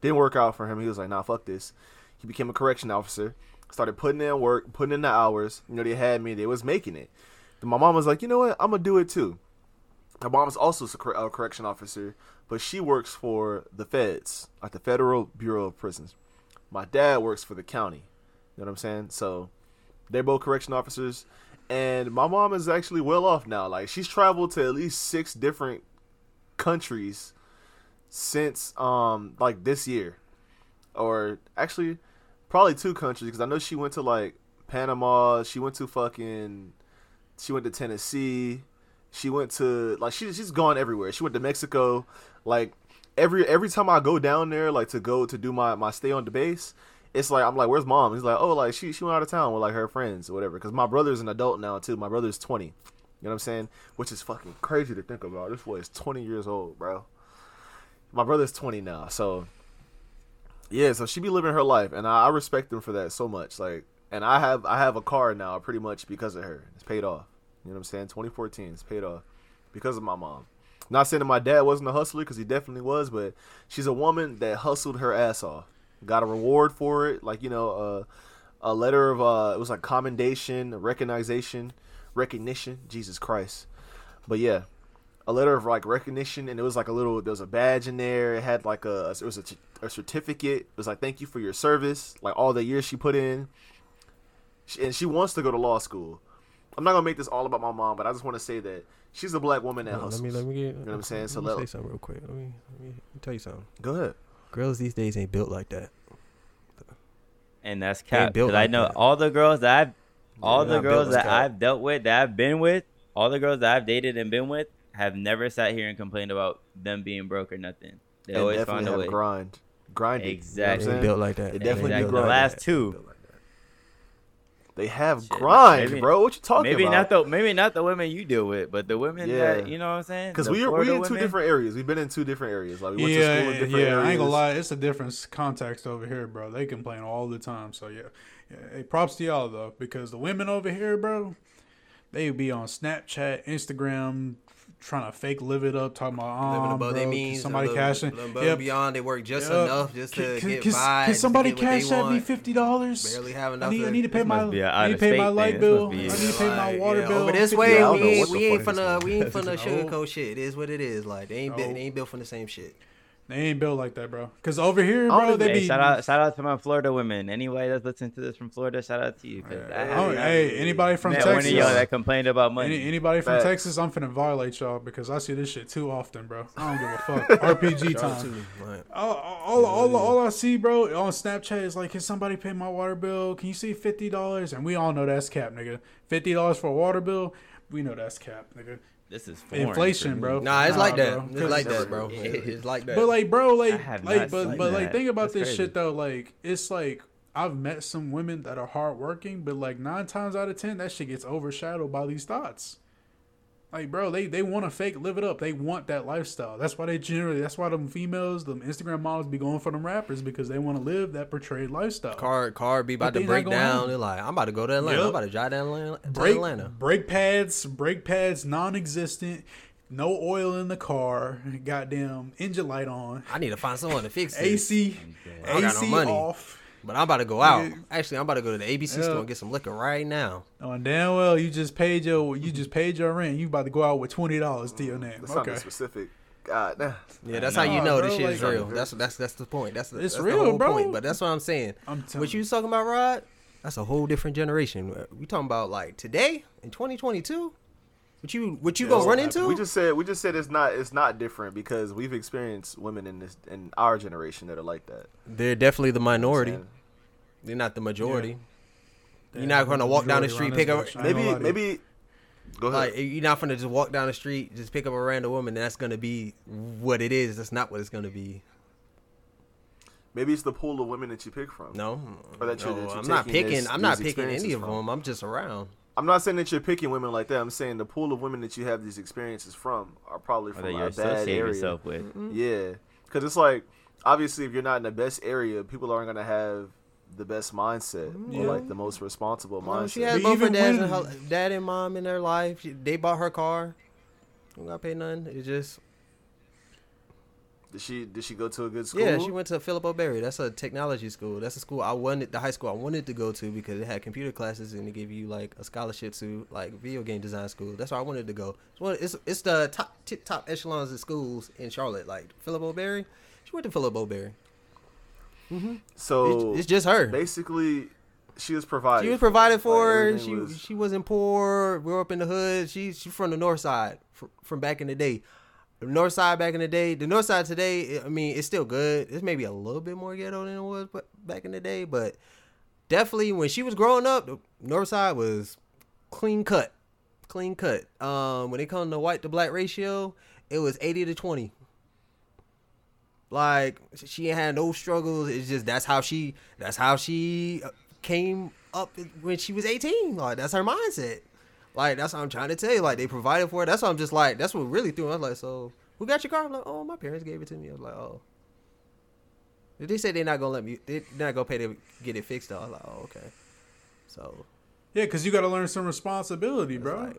Didn't work out for him. He was like, "Nah, fuck this." He became a correction officer. Started putting in work, putting in the hours. You know, they had me. They was making it. Then my mom was like, "You know what? I'm gonna do it too." My mom's also a correction officer, but she works for the feds, like the Federal Bureau of Prisons. My dad works for the county. You know what I'm saying? So they're both correction officers, and my mom is actually well off now. Like she's traveled to at least six different countries since um like this year, or actually probably two countries because I know she went to like Panama. She went to fucking. She went to Tennessee. She went to like she she's gone everywhere. She went to Mexico. Like every every time I go down there, like to go to do my my stay on the base, it's like I'm like, where's mom? He's like, oh, like she she went out of town with like her friends or whatever. Because my brother's an adult now too. My brother's 20. You know what I'm saying? Which is fucking crazy to think about. This boy is 20 years old, bro. My brother's 20 now, so yeah. So she be living her life, and I, I respect them for that so much. Like, and I have I have a car now pretty much because of her. It's paid off. You know what I'm saying? 2014, it's paid off because of my mom. Not saying that my dad wasn't a hustler because he definitely was, but she's a woman that hustled her ass off. Got a reward for it, like you know, uh, a letter of uh, it was like commendation, recognition, recognition. Jesus Christ, but yeah, a letter of like recognition, and it was like a little. There was a badge in there. It had like a it was a, a certificate. It was like thank you for your service, like all the years she put in. She, and she wants to go to law school. I'm not gonna make this all about my mom, but I just want to say that she's a black woman that No, let me let me get. You know what I'm saying? So let me let- say something real quick. Let me, let me let me tell you something. Go ahead. Girls these days ain't built like that. and that's Ain't cap. built Because I know that. all the girls that I've, all They're the girls that that. I've dealt with, that I've been with, all the girls that I've dated and been with, have never sat here and complained about them being broke or nothing. They and always definitely found a way. grind, grind. Exactly. They ain't built like that. They definitely Exactly. do The grind. last two. They have Shit, grind, maybe- bro. What you talking Maybe about? not the maybe not the women you deal with, but the women Yeah. that you know what I'm saying. Because The we are we Florida in two different areas. We've been in two different areas. Like we went to yeah, school in different yeah. areas. I ain't gonna lie, it's a different context over here, bro. They complain all the time. So yeah, yeah. Hey, props to y'all though, because the women over here, bro, they be on Snapchat, Instagram, trying to fake live it up, talking about Living um, above bro, their can means, somebody above, cash in. above Yep. beyond. They work just Yep. enough just to Can, get can, by. can just to somebody get what cash at me fifty dollars? Barely have I enough. need, I to- need to pay my must be need to pay my light This bill. I need to pay my water yeah, bill. But this way, I we ain't, what the we ain't fuck finna this we ain't finna sugarcoat shit. It is what it is. Like they ain't built, they ain't built from the same shit. They ain't built like that, bro. Because over here, bro, even- they Hey, be shout out shout out to my Florida women. Anybody that's listening to this from Florida, shout out to you. 'cause I Oh, have- hey, anybody from met one Texas? y'all uh, that complained about money. Any, anybody from Facts. Texas, I'm finna violate y'all because I see this shit too often, bro. I don't give a fuck. RPG time. Like, All, all, all, all I see, bro, on Snapchat is like, can somebody pay my water bill? Can you see fifty dollars? And we all know that's cap, nigga. Fifty dollars for a water bill, we know that's cap, nigga. This is foreign Inflation, for me. bro. Nah, it's like that. bro. It's like that, bro. It- It's like that. But like, bro, like, have like, not but seen but like, that. think about That's this crazy. shit though. Like, it's like I've met some women that are hardworking, but like nine times out of ten, that shit gets overshadowed by these thoughts. Like, bro, they they want to fake live it up. They want that lifestyle. That's why they generally. That's why them females, them Instagram models, be going for them rappers because they want to live that portrayed lifestyle. car car be about But to break down. They're like, I'm about to go to Atlanta. Yup. I'm about to drive down Atlanta. to brake Atlanta. brake pads, brake pads non-existent. No oil in the car. Goddamn engine light on. I need to find someone to fix this. AC, I don't got no AC money. off. But I'm about to go out. Actually, I'm about to go to the ABC Yeah. store and get some liquor right now. Oh, damn well you just paid your you just paid your rent. You about to go out with twenty dollars to your name. That's Okay, specific. God, nah. Yeah, that's know. how you know Nah, this bro, shit is real. That's that's that's the point. That's the, It's that's real, the whole bro. point. But that's what I'm saying. I'm telling What you was talking about, Rod? That's a whole different generation. We talking about like today in 2022. What you what you gonna run into? We just said we just said it's not it's not different because we've experienced women in this in our generation that are like that. They're definitely the minority. They're not the majority. Yeah, You're not gonna walk down the street, pick up bitch. I ain't Maybe gonna lie to you. maybe. Go ahead. like you're not gonna just walk down the street, just pick up a random woman. And that's gonna be what it is. That's not what it's gonna be. maybe it's the pool of women that you pick from. No, Or that you're- that you're I'm not picking. this- I'm not picking any experiences of from. them. I'm just around. I'm not saying that you're picking women like that. I'm saying the pool of women that you have these experiences from are probably Or from that you a bad associate area. yourself with. Mm-hmm. Yeah, because it's like obviously if you're not in the best area, people aren't gonna have the best mindset Yeah. or mm-hmm. like the most responsible Well, mindset. she has both her even dads when- and her dad and mom in their life. She, they bought her car. Don't gotta pay nothing. It's just Did she did she go to a good school? yeah. She went to Phillip O. Berry. That's a technology school. That's a school I wanted, the high school I wanted to go to because it had computer classes and it gave you like a scholarship to like video game design school. That's where I wanted to go. It's one, it's, it's the top tip top echelons of schools in Charlotte. Like Phillip O. Berry. She went to Phillip O. Berry. Mm-hmm. So It's, it's just her. basically, she was provided. She was for. provided Like, for. everything she was- she wasn't poor. Grew up in the hood. She she from the north side from, from back in the day. North side back in the day. The north side today. I mean, it's still good. It's maybe a little bit more ghetto than it was back in the day. But definitely when she was growing up, the north side was clean cut, clean cut. Um, when it comes to white to black ratio, it was eighty to twenty. Like she had no struggles. It's just that's how she that's how she uh, came up when she was 18. Like that's her mindset. Like that's what I'm trying to tell you. Like they provided for it. That's what I'm just like. That's what really threw. me. I was like, so who got your car? I'm like, oh, my parents gave it to me. I was like, oh. They said they're not gonna let me. They're not gonna pay to get it fixed. Though. I was like, oh, okay. So, Yeah, because you got to learn some responsibility, bro. like-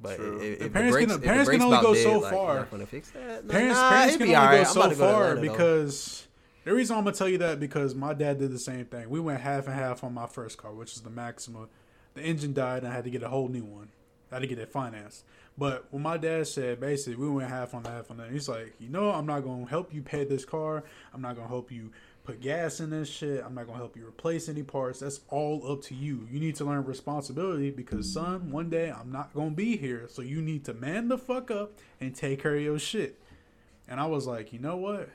but True. if, if parents the can- if parents can only go dead, so like, far. Gonna fix that. Parents, Nah, parents can only alright. go so go far Atlanta, though. because the reason I'm gonna tell you that because my dad did the same thing. We went half and half on my first car, which is the Maxima. The engine died, and I had to get a whole new one. I had to get it financed. But when my dad said basically we went half on half on that, he's like, you know, I'm not gonna help you pay this car. I'm not gonna help you put gas in this shit. I'm not gonna help you replace any parts. That's all up to you. You need to learn responsibility because son, one day I'm not gonna be here. So you need to man the fuck up and take care of your shit. And I was like, you know what?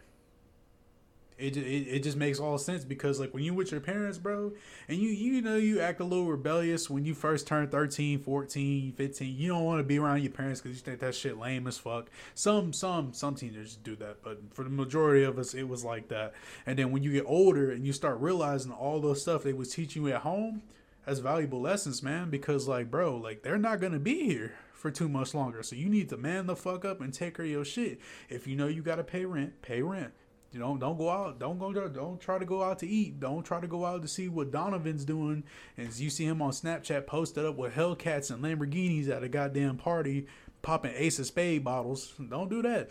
It, it, it just makes all sense because like when you with your parents bro and you you know you act a little rebellious when you first turn 13 14 15 you don't want to be around your parents because you think that shit lame as fuck. Some some some teenagers do that but for the majority of us it was like that. And then when you get older and you start realizing all those stuff they was teaching you at home that's valuable lessons man because like bro like they're not gonna be here for too much longer. So you need to man the fuck up and take care of your shit. If you know you gotta pay rent pay rent you don't don't go out. Don't go. Don't try to go out to eat. Don't try to go out to see what Donovan's doing. As you see him on Snapchat posted up with Hellcats and Lamborghinis at a goddamn party, popping Ace of Spade bottles. Don't do that.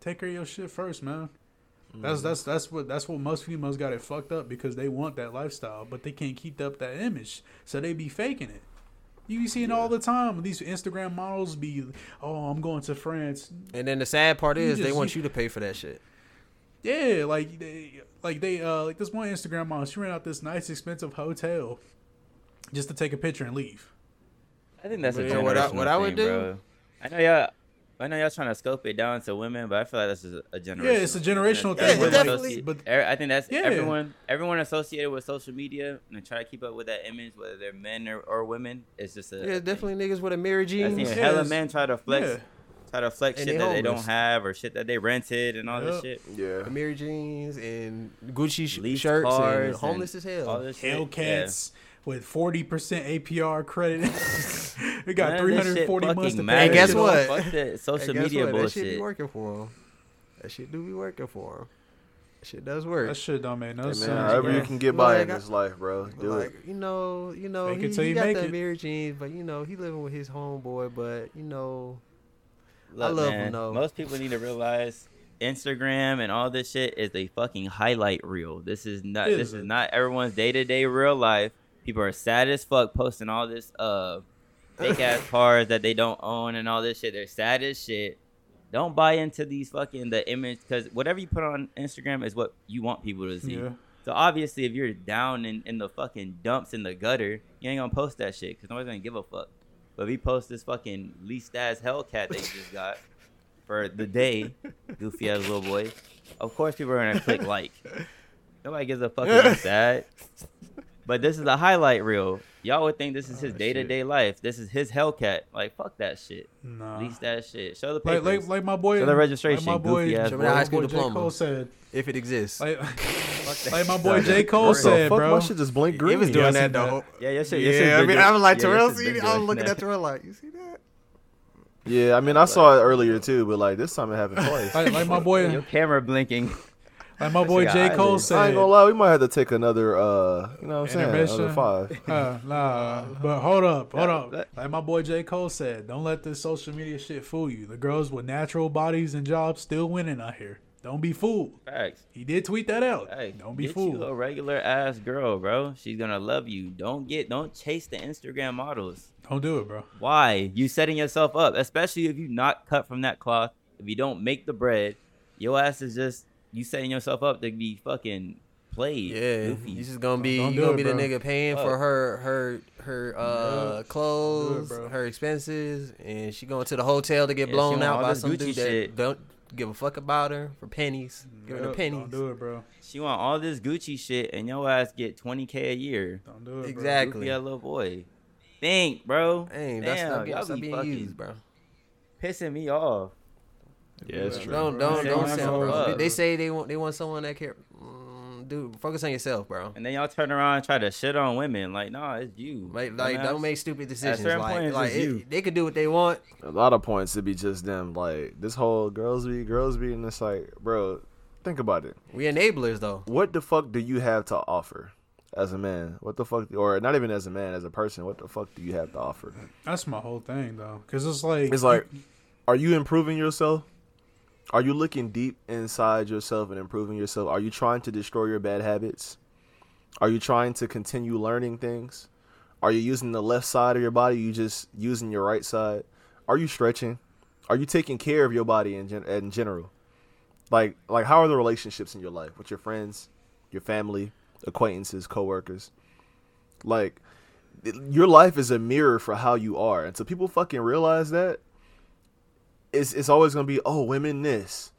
Take care of your shit first, man. That's that's that's what that's what most females got it fucked up because they want that lifestyle, but they can't keep up that image, so they be faking it. You be seeing all the time. These Instagram models be, oh, I'm going to France. And then the sad part You is they want you- you to pay for that shit. Yeah, like they, like they, uh, like this one Instagram model. She ran out this nice, expensive hotel just to take a picture and leave. I think that's a generational what I- what I would thing, do- bro. I know y'all. I know y'all trying to scope it down to women, but I feel like that's just a generational. Yeah, it's a generational thing, Everyone but definitely- but- er- I think that's Yeah. everyone. Everyone associated with social media and try to keep up with that image, whether they're men or, or women. It's just a Yeah, a thing. definitely niggas with Amiri I've seen jeans. Yeah, hella men try to flex, Yeah. Try to flex And shit they that they don't have or shit that they rented and all this shit. Yeah. A mirror jeans and Gucci sh- Leased shirts cars and homeless as and All hell. this shit. Hellcats with forty percent APR credit. we got None three of this hundred shit forty months to pay. And guess what? Fuck that social Hey, media what? That shit be working for them. That shit do be working for them. Shit does work. That shit don't make no Hey, sense. man, however you can get by Like, in this life, bro. Do like it. you know, you know, Fake he, it till he you got make the it. mirror jeans, but you know, he living with his homeboy. But you know, I Look, love 'em, man, though. Most people need to realize Instagram and all this shit is a fucking highlight reel. This is not. It This is is not everyone's day to day real life. People are sad as fuck posting all this uh fake ass cars that they don't own and all this shit. They're sad as shit. Don't buy into these fucking the image because whatever you put on Instagram is what you want people to see. Yeah. So obviously, if you're down in, in the fucking dumps in the gutter, you ain't gonna post that shit because nobody's gonna give a fuck. But we post this fucking least ass Hellcat they just got for the day, goofy ass little boy, of course people are gonna click like. Nobody gives a fuck about that. But this is a highlight reel. Y'all would think this is his day to day life. This is his Hellcat. Like fuck that shit. Nah. Lease that shit. Show the Like, papers. like, like my boy, Show the registration, Like my boy, goofy ass Show me the high my school boy J. Cole said, If it exists. like, like my boy J. Cole What the said, fuck? bro. My shit just blink green. He was doing I that seen Yeah, that. yeah, shit. Your Yeah, I mean, I'm like yeah, Terrell. See, I was doing looking that. at Terrell like, you see that? Yeah, I mean, I saw it earlier too, but like this time it happened twice. Like, like my Your boy, camera blinking. Like my boy like J. Cole eyelid. said. I ain't gonna lie, we might have to take another, uh, you know what I'm saying, another five. Uh, nah, but hold up, hold up. Like my boy J. Cole said, don't let this social media shit fool you. The girls with natural bodies and jobs still winning out here. Don't be fooled. Facts. He did tweet that out. Hey, don't be get fooled. you a regular ass girl, bro. She's gonna love you. Don't get, don't chase the Instagram models. Don't do it, bro. Why? You setting yourself up, especially if you not cut from that cloth. If you don't make the bread, your ass is just you setting yourself up to be fucking played. Yeah, goofy. you just gonna be Don't you gonna it, be the bro. nigga paying for her her her uh clothes, bro. her expenses, and she going to the hotel to get Yeah, blown out by some Gucci dude that shit. don't give a fuck about her for pennies, giving her Yep, pennies. Don't do it, bro. She want all this Gucci shit, and your ass get twenty k a year. Don't do it, bro. Exactly. Goofy ass little boy. Think, bro. Dang, Damn, that's not, y'all be being fucking used, bro. pissing me off. Yeah, it's true. Don't don't Say don't my bro. bro. They- They say they want they want someone that care. Mm, dude, focus on yourself, bro. And then y'all turn around and try to shit on women. Like, nah, it's you. Like, like dumbass. don't make stupid decisions. At certain Like, point, it's like just it- you. they could do what they want. A lot of points to be just them. Like this whole girls be girls be, and it's like, bro, think about it. We enablers though. What the fuck do you have to offer as a man? What the fuck, or not even as a man, as a person? What the fuck do you have to offer? That's my whole thing, though. Because it's like, It's like, are you improving yourself? Are you looking deep inside yourself and improving yourself? Are you trying to destroy your bad habits? Are you trying to continue learning things? Are you using the left side of your body? you just using your right side? Are you stretching? Are you taking care of your body in, gen- in general? Like, like how are the relationships in your life with your friends, your family, acquaintances, coworkers? Like, your life is a mirror for how you are. Until people fucking realize that, it's it's always gonna be oh women this,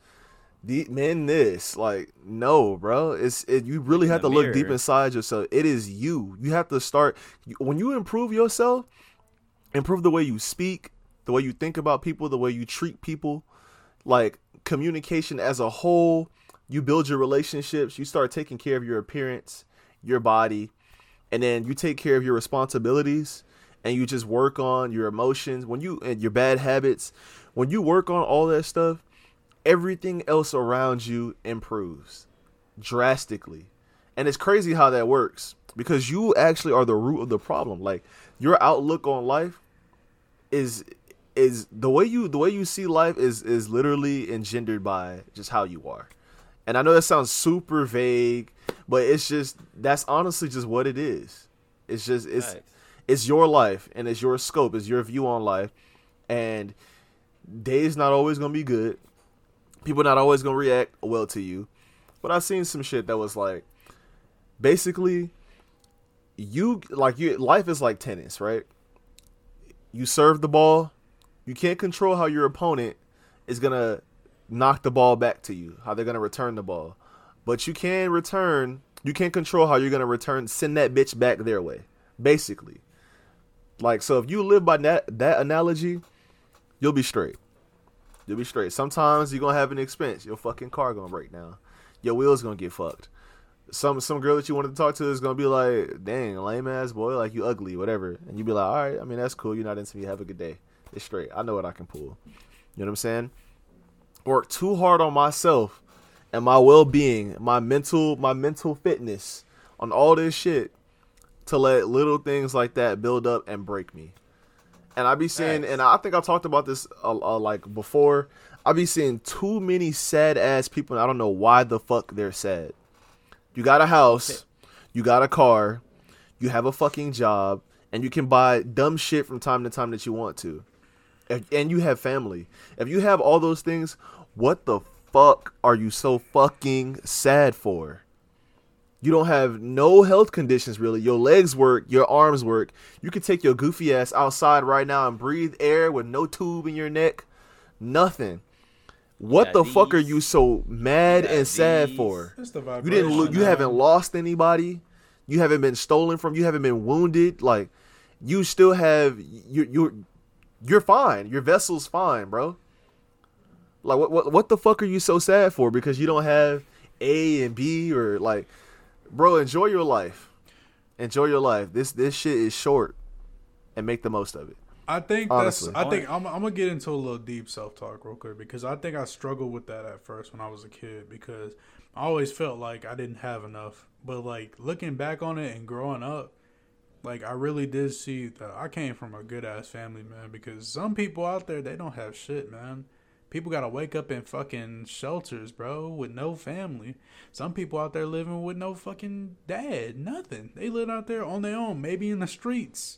the men this. Like no, bro. It's it, you really have to look deep inside yourself. It is you. You have to start when you improve yourself. Improve the way you speak, the way you think about people, the way you treat people, like communication as a whole. You build your relationships. You start taking care of your appearance, your body, and then you take care of your responsibilities and you just work on your emotions when you and your bad habits when you work on all that stuff everything else around you improves drastically. And it's crazy how that works because you actually are the root of the problem. Like your outlook on life is is the way you the way you see life is is literally engendered by just how you are. And i know that sounds super vague but it's just that's honestly just what it is. It's just it's Facts. it's your life and it's your scope it's your view on life. And days not always gonna be good. People not always gonna react well to you. But i've seen some shit that was like basically you like you life is like tennis right? You serve the ball. You can't control how your opponent is gonna knock the ball back to you how they're gonna return the ball. But you can return you can't control how you're gonna return send that bitch back their way basically. Like so if you live by that that analogy you'll be straight you'll be straight sometimes you're gonna have an expense your fucking car gonna break down your wheels gonna get fucked some some girl that you wanted to talk to is gonna be like, "Dang, lame ass boy, like you ugly, whatever," and you be like, "All right, I mean that's cool. You're not into me. Have a good day. It's straight. I know what I can pull." You know what I'm saying? Work too hard on myself and my well being, my mental, my mental fitness, on all this shit, to let little things like that build up and break me. And I be seeing, and I think I talked about this uh, uh, like before. I be seeing too many sad ass people, and I don't know why the fuck they're sad. You got a house, you got a car, you have a fucking job, and you can buy dumb shit from time to time that you want to. If, and you have family. If you have all those things, what the fuck are you so fucking sad for? You don't have no health conditions really. Your legs work, your arms work. You could take your goofy ass outside right now and breathe air with no tube in your neck. Nothing. What got the fuck are you so mad got and sad these. for? It's the You didn't look. You vibration, haven't lost anybody. You haven't been stolen from. You haven't been wounded. Like you still have. You you you're fine. Your vessel's fine, bro. Like what what what the fuck are you so sad for? Because you don't have A and B or like, bro. Enjoy your life. Enjoy your life. This this shit is short, and make the most of it. I think Honestly. that's. I think I'm. I'm gonna get into a little deep self talk real quick because I think I struggled with that at first when I was a kid because I always felt like I didn't have enough. But like looking back on it and growing up, like I really did see that I came from a good ass family, man. Because some people out there they don't have shit, man. People gotta wake up in fucking shelters, bro, with no family. Some people out there living with no fucking dad, nothing. They live out there on their own, maybe in the streets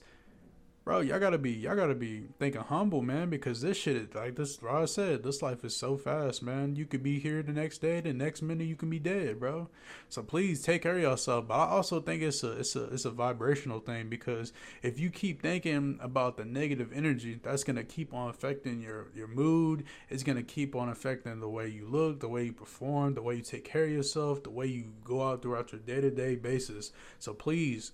bro, y'all gotta be y'all gotta be thinking humble, man, because this shit is like this. Like I said, this life is so fast, man. You could be here the next day, the next minute you can be dead, bro. So please take care of yourself. But I also think it's a it's a it's a vibrational thing because if you keep thinking about the negative energy, that's gonna keep on affecting your your mood. It's gonna keep on affecting the way you look, the way you perform, the way you take care of yourself, the way you go out throughout your day to day basis. So please,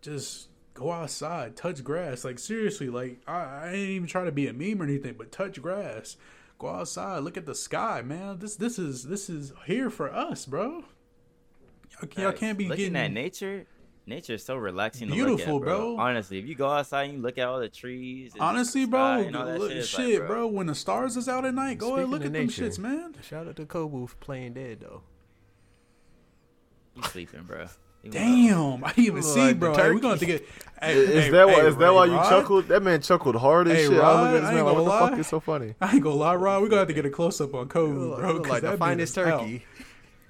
just go outside, touch grass. Like seriously, like I, I ain't even trying to be a meme or anything, but touch grass. Go outside, look at the sky, man. This this is this is here for us, bro. Y'all, y'all can't be looking getting at nature. Nature is so relaxing Beautiful, to look at, bro. bro. Honestly, if you go outside and you look at all the trees, and Honestly, the bro, sky and all that look, shit, shit, like, bro. When the stars is out at night, go ahead Speaking look of at them shits, man. Shout out to Kobe for playing dead though. You sleeping, bro? You Damn, I didn't even see, like bro. Hey, we turkey. gonna have to get. Hey, Is hey, that why? hey, Is that why you Rod? chuckled? That man chuckled hard as Hey, shit. I Rod, look at this man. like, What the fuck is so funny? I ain't gonna lie, Rod. We gonna have to get a close up on Kobe, bro. look 'cause like the finest dude is out. turkey.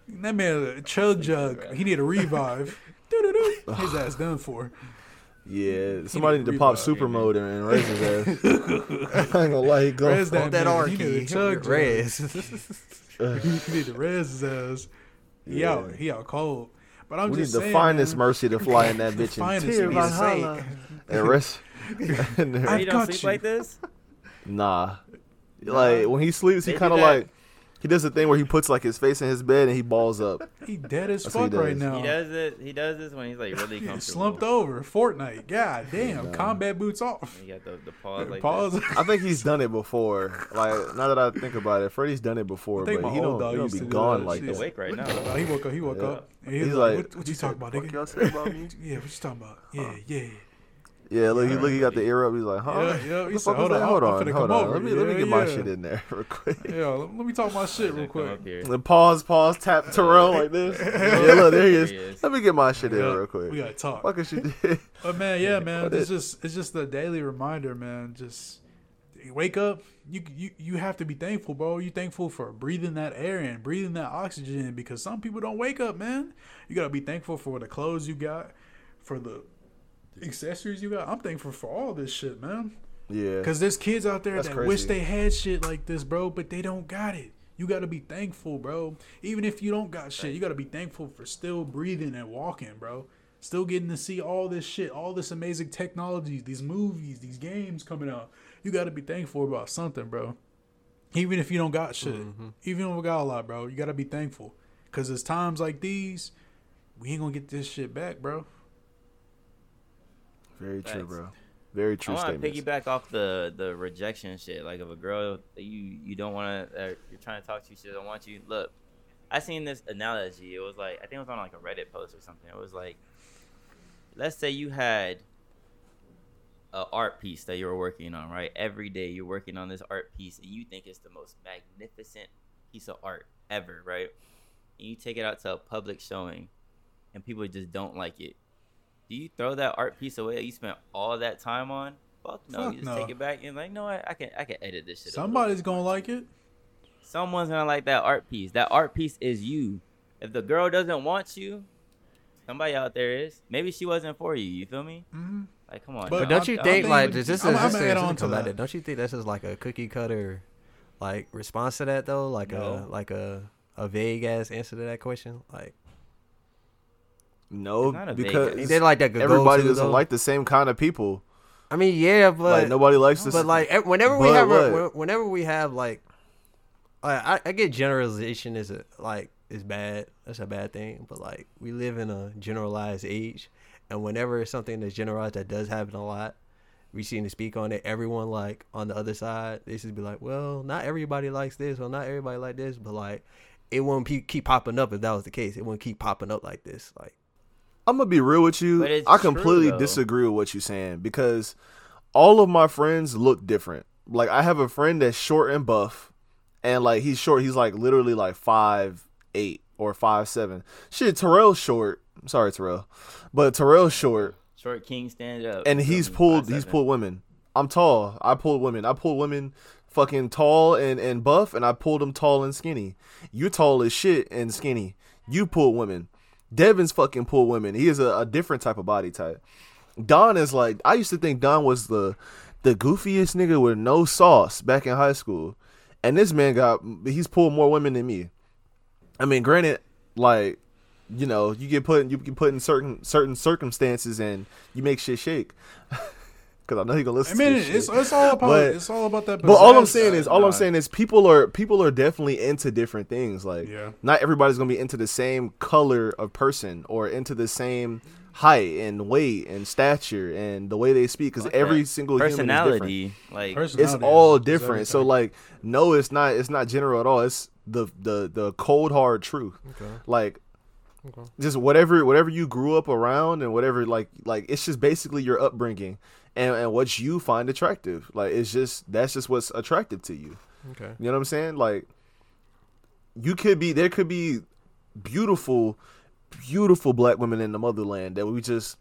That man chug jug. He need a revive. His ass done for. Yeah, somebody need to pop revive, super man. mode and, and raise his ass. I ain't gonna lie, he go. Res that Hold that man. R He need a key. chug jug. Res. He need to res his ass. He Yeah. out. He out cold. But I'm We need just the saying, finest man, mercy to fly in that bitch and finest tear mercy. Valhalla and rest. I got sleep you. like this? Nah. Like when he sleeps, he They do kind of like he does the thing where he puts like his face in his bed and he balls up. He dead as That's fuck right now. He does it. He does this when he's like really He comfortable. slumped over. Fortnite. God damn. Combat boots off. He got the, the pause like Pause. I think he's done it before. Like now that I think about it, Freddie's done it before, I but he don't, dog he don't be do gone like shit. He's awake right now. He woke up. He woke Yeah. up. And he He's was like, "What, what you talking about, "Fuck nigga? y'all say about me?" Yeah, what you talking about? Yeah, yeah. Yeah, look, he look, he got the ear up. He's like, huh? Yeah, yeah. What He the said, fuck "Hold was that? on, Hold I'm on, hold come on. over." Let me let me Yeah, get my shit in there real quick. Yeah, let, let me talk my shit real quick. up here. Then pause, pause, tap Terrell like this. Yeah, look, there he There is. he is. Let me get my shit in Yeah, real quick. We gotta talk. Fuck is she did? But man, yeah, man, But it's it- just it's just a daily reminder, man. Just wake up. You you you have to be thankful, bro. You thankful for breathing that air and breathing that oxygen because some people don't wake up, man. You gotta be thankful for the clothes you got, for the accessories you got. I'm thankful for all this shit, man. Yeah. Because there's kids out there That's that wish they had shit like this, bro, but they don't got it. You got to be thankful, bro. Even if you don't got shit, you got to be thankful for still breathing and walking, bro. Still getting to see all this shit, all this amazing technology, these movies, these games coming out. You got to be thankful about something, bro. Even if you don't got shit, Mm-hmm. even if you don't got a lot, bro, you got to be thankful. Because it's times like these, we ain't going to get this shit back, bro. Very true, bro. Very I true want to piggyback off the the rejection shit. Like if a girl that you you don't want to, uh, you're trying to talk to, she doesn't want you. Look, I seen this analogy. It was like I think it was on like a Reddit post or something. It was like, let's say you had a art piece that you were working on, right? Every day you're working on this art piece, and you think it's the most magnificent piece of art ever, right? And you take it out to a public showing, and people just don't like it. Do you throw that art piece away that you spent all that time on? Fuck no. Fuck you just no. take it back and like, no, I, I can I can edit this shit. Somebody's going to like it. Someone's gonna like that art piece. That art piece is you. If the girl doesn't want you, somebody out there is. Maybe she wasn't for you. You feel me? Mhm. Like, come on. But But don't you I think think- like this is I'm- I'm just gonna to- add just on to to come at that. Don't you think this is like a cookie cutter, like response to that though? Like No. a like a a vague ass answer to that question? Like No, It's not big- because They like that everybody doesn't though. like the same kind of people. I mean, yeah, but like nobody likes this. But like whenever we have a, whenever we have like, I, I get generalization is a like is bad. That's a bad thing. But like we live in a generalized age, and whenever it's something that's generalized that does happen a lot, we seem to speak on it. Everyone like on the other side, they just be like, well, not everybody likes this, or not everybody like this, but like it won't pe- keep popping up if that was the case. It wouldn't keep popping up like this. Like I'm gonna be real with you. But it's I completely though. disagree with what you're saying because all of my friends look different. Like I have a friend that's short and buff, and like he's short. He's like literally like five eight or five seven. Shit, Terrell's short. I'm sorry, Terrell, but Terrell's short, Short King stand up. and he's pulled. Five He's pulled women. I'm tall. I pulled women. I pulled women fucking tall and, and buff, and I pulled them tall and skinny. You're tall as shit and skinny. You pull women. Devin's fucking pull women. He is a, a different type of body type. Don is like I used to think Don was the the goofiest nigga with no sauce back in high school, and this man got he's pulled more women than me. I mean, granted, like you know, you get put you get put in certain certain circumstances and you make shit shake. Because I know he gonna listen. I listen. mean, to this it's, shit. it's all about But- it's all about that. But all I'm saying is, all nah. I'm saying is, people are people are definitely into different things. Like, Yeah. not everybody's gonna be into the same color of person or into the same height and weight and stature and the way they speak. Because Fuck every that. single human is different. personality, like It's all is- is different. So like, no, it's not. It's not general at all. It's the the the cold hard truth. Like, just whatever whatever you grew up around and whatever like like it's just basically your upbringing and and what you find attractive. Like it's just that's just what's attractive to you. okay, You know what I'm saying? Like you could be there could be beautiful beautiful black women in the motherland that we just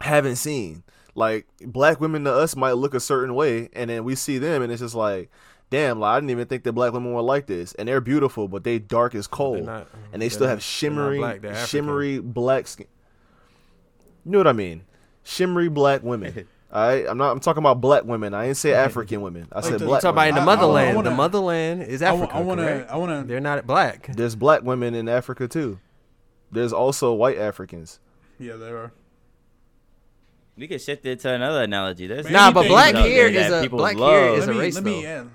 haven't seen. Like black women to us might look a certain way and then we see them and it's just like damn, like, I didn't even think that black women were like this and they're beautiful but they dark as coal not- um, and they still have shimmery black, shimmery black skin. You know what I mean? Shimmery black women. All right, I'm not. I'm talking about black women. I didn't say African women. I said the- black. talk about in the I- I- I motherland. wanna- the motherland is I Africa. I want to. I want to. They're not black. There's black women in Africa too. There's also white Africans. Yeah, there are. we could shift it to another analogy. There's Nah, but black out here there is that a black love. here is let a race let me though. add.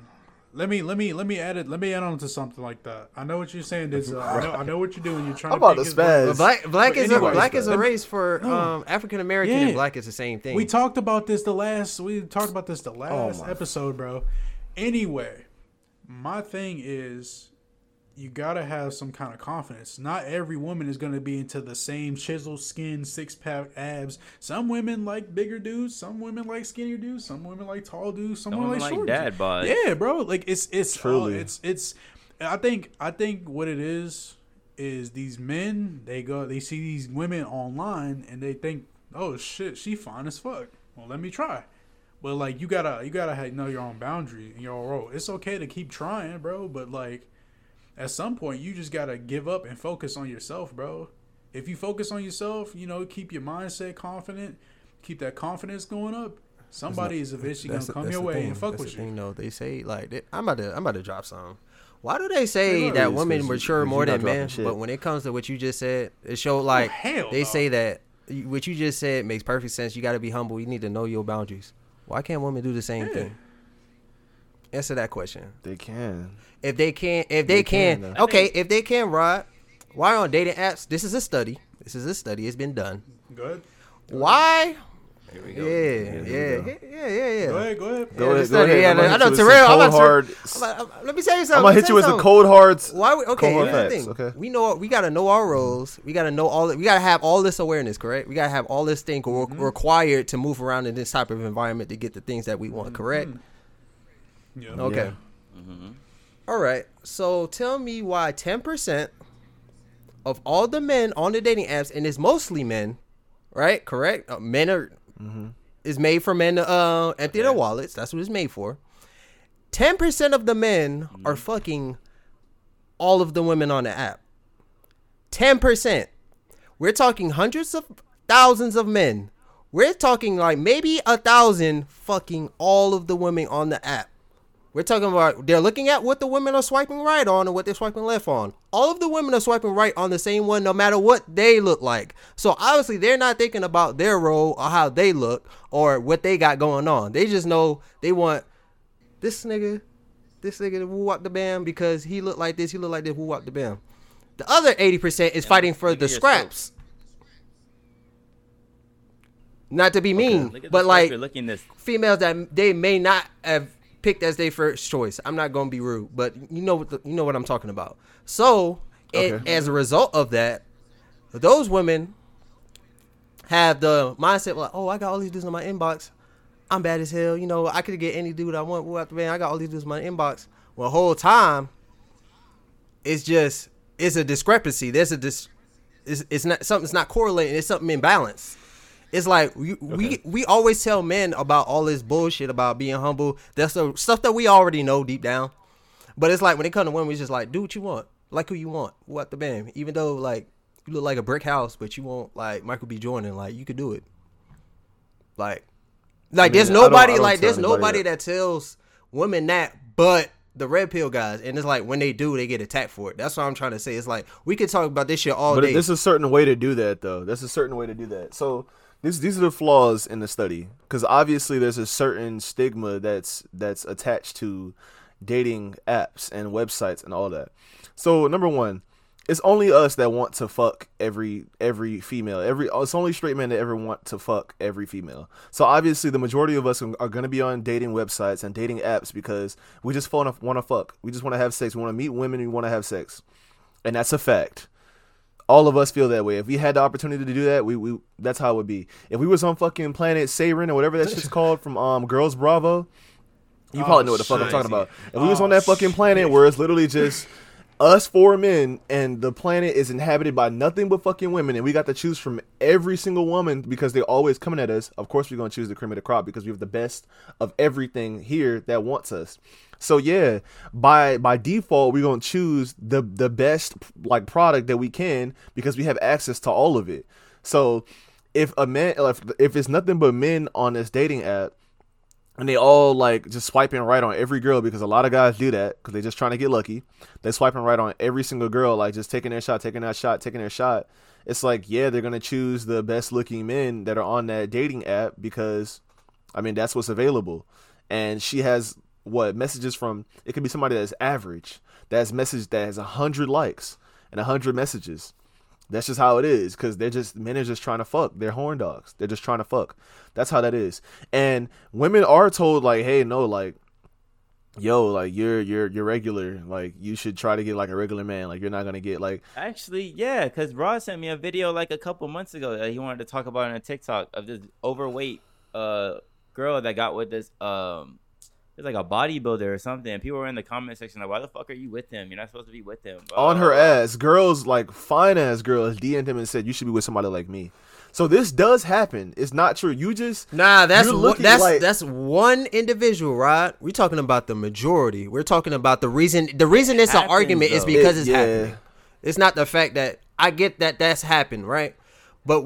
Let me let me let me add it. Let me add on to something like that. I know what you're saying. Is uh, I, know, I know what you're doing. You're trying I'm to. about pick to his brain. spaz. But black black is anyways, a black is a race for No. um, African American Yeah. and black is the same thing. We talked about this the last. We talked about this the last my- episode, bro. Anyway, my thing is, you gotta have some kind of confidence. Not every woman is gonna be into the same chiseled skin, six pack abs. Some women like bigger dudes. Some women like skinnier dudes. Some women like tall dudes. Some, Some women women like like short. dad dudes. Yeah, bro. Like it's it's Truly. uh, it's it's. I think I think what it is is these men they go they see these women online and they think oh shit she fine as fuck well let me try but like you gotta you gotta know your own boundary and your own role it's okay to keep trying bro but like at some point you just gotta give up and focus on yourself bro if you focus on yourself you know keep your mindset confident keep that confidence going up somebody is eventually gonna the- come your way thing. and fuck That's with the you thing, though. They say like they, I'm about to I'm about to drop some. Why do they say that women mature more than men? But when it comes to what you just said, it showed like oh, hell they no. say that what you just said makes perfect sense. You got to be humble. You need to know your boundaries. Why can't women do the same Yeah. thing? Answer that question. They can. If they can, if they, They can, can, okay. If they can, Rod, why on dating apps? This is a study. This is a study. It's been done. good Why? Here we go. yeah, go. yeah, yeah, yeah, yeah. go ahead go ahead Go Yeah, ahead, go ahead. yeah, I'm gonna I hit know you with Terrell. I'm about to- hard. I'm let me tell you something. I'm gonna hit you with some cold hard. Why? We, okay, Cold here's the thing. okay. We know we gotta know our roles. We gotta know all. We gotta have all this awareness, correct? We gotta have all this thing re- mm-hmm. required to move around in this type of environment to get the things that we want, mm-hmm. correct? Yeah. Okay. All right. So tell me why ten percent of all the men on the dating apps, and it's mostly men, right? Correct. Uh, men are is made for men to uh, empty their wallets. That's what it's made for. Ten percent of the men are fucking all of the women on the app. Ten percent. We're talking hundreds of thousands of men. We're talking like maybe a thousand fucking all of the women on the app. We're talking about they're looking at what the women are swiping right on and what they're swiping left on. All of the women are swiping right on the same one, no matter what they look like. So obviously they're not thinking about their role or how they look or what they got going on. They just know they want this nigga, this nigga to woo up the bam because he looked like this, he looked like this, woo up the bam. The other eighty percent is fighting for the scraps. Not to be mean, the but like looking this. females that they may not have picked as their first choice. I'm not gonna be rude, but you know what the, you know what I'm talking about. So, Okay. as a result of that, those women have the mindset like, oh, I got all these dudes in my inbox. I'm bad as hell. You know, I could get any dude I want. The. I got all these dudes in my inbox. Well, whole time, it's just it's a discrepancy. There's a dis. It's, it's not something's not correlating. It's something imbalance. It's like we, we we always tell men about all this bullshit about being humble. That's the stuff that we already know deep down. But it's like when it comes to women, we just like do what you want, like who you want, what the band. Even though like you look like a brick house, but you want like Michael B. Jordan, like you could do it. Like, like there's I don't- I nobody don't like there's nobody that. that tells women that, but the red pill guys. And it's like when they do, they get attacked for it. That's what I'm trying to say. It's like we could talk about this shit all day. But day. there's a certain way to do that, though. There's a certain way to do that. So these these are the flaws in the study, because obviously there's a certain stigma that's that's attached to dating apps and websites and all that. So number one, it's only us that want to fuck every every female. Every it's only straight men that ever want to fuck every female. So obviously the majority of us are going to be on dating websites and dating apps because we just want to want to fuck. We just want to have sex. We want to meet women. We want to have sex, and that's a fact all of us feel that way. If we had the opportunity to do that, we, we that's how it would be. If we was on fucking planet Seiren or whatever that shit's called from um Girls Bravo, you probably know what the fuck I'm talking about. If we was on that fucking planet where it's literally just us four men and the planet is inhabited by nothing but fucking women and we got to choose from every single woman because they're always coming at us, of course we're gonna choose the cream of the crop because we have the best of everything here that wants us. So yeah, by by default, we're gonna choose the the best like product that we can because we have access to all of it. So if a man, if, if it's nothing but men on this dating app, and they all like just swiping right on every girl because a lot of guys do that because they're just trying to get lucky. They swiping right on every single girl, like just taking their shot, taking that shot, taking their shot. It's like yeah, they're gonna choose the best looking men that are on that dating app because, I mean, that's what's available. And she has what messages from it could be somebody that's average that's message that has a hundred likes and a hundred messages. That's just how it is because they're just men are just trying to fuck. They're horn dogs. They're just trying to fuck. That's how that is. And women are told like, hey, no, like, yo, like you're you're you're regular. Like you should try to get like a regular man. Like you're not gonna get like Actually, yeah, because Ross sent me a video like a couple months ago that he wanted to talk about on a TikTok of this overweight uh girl that got with this um it's like a bodybuilder or something. People were in the comment section like, "Why the fuck are you with him? You're not supposed to be with him." Blah, on her ass. Girls like fine ass girls DM'd him and said you should be with somebody like me. So this does happen. It's not true. You just Nah, that's one- that's like- that's one individual, right? We're talking about the majority. We're talking about the reason. The reason it's an happens, argument is because It- it's yeah. happening. It's not the fact that I get that that's happened, right? But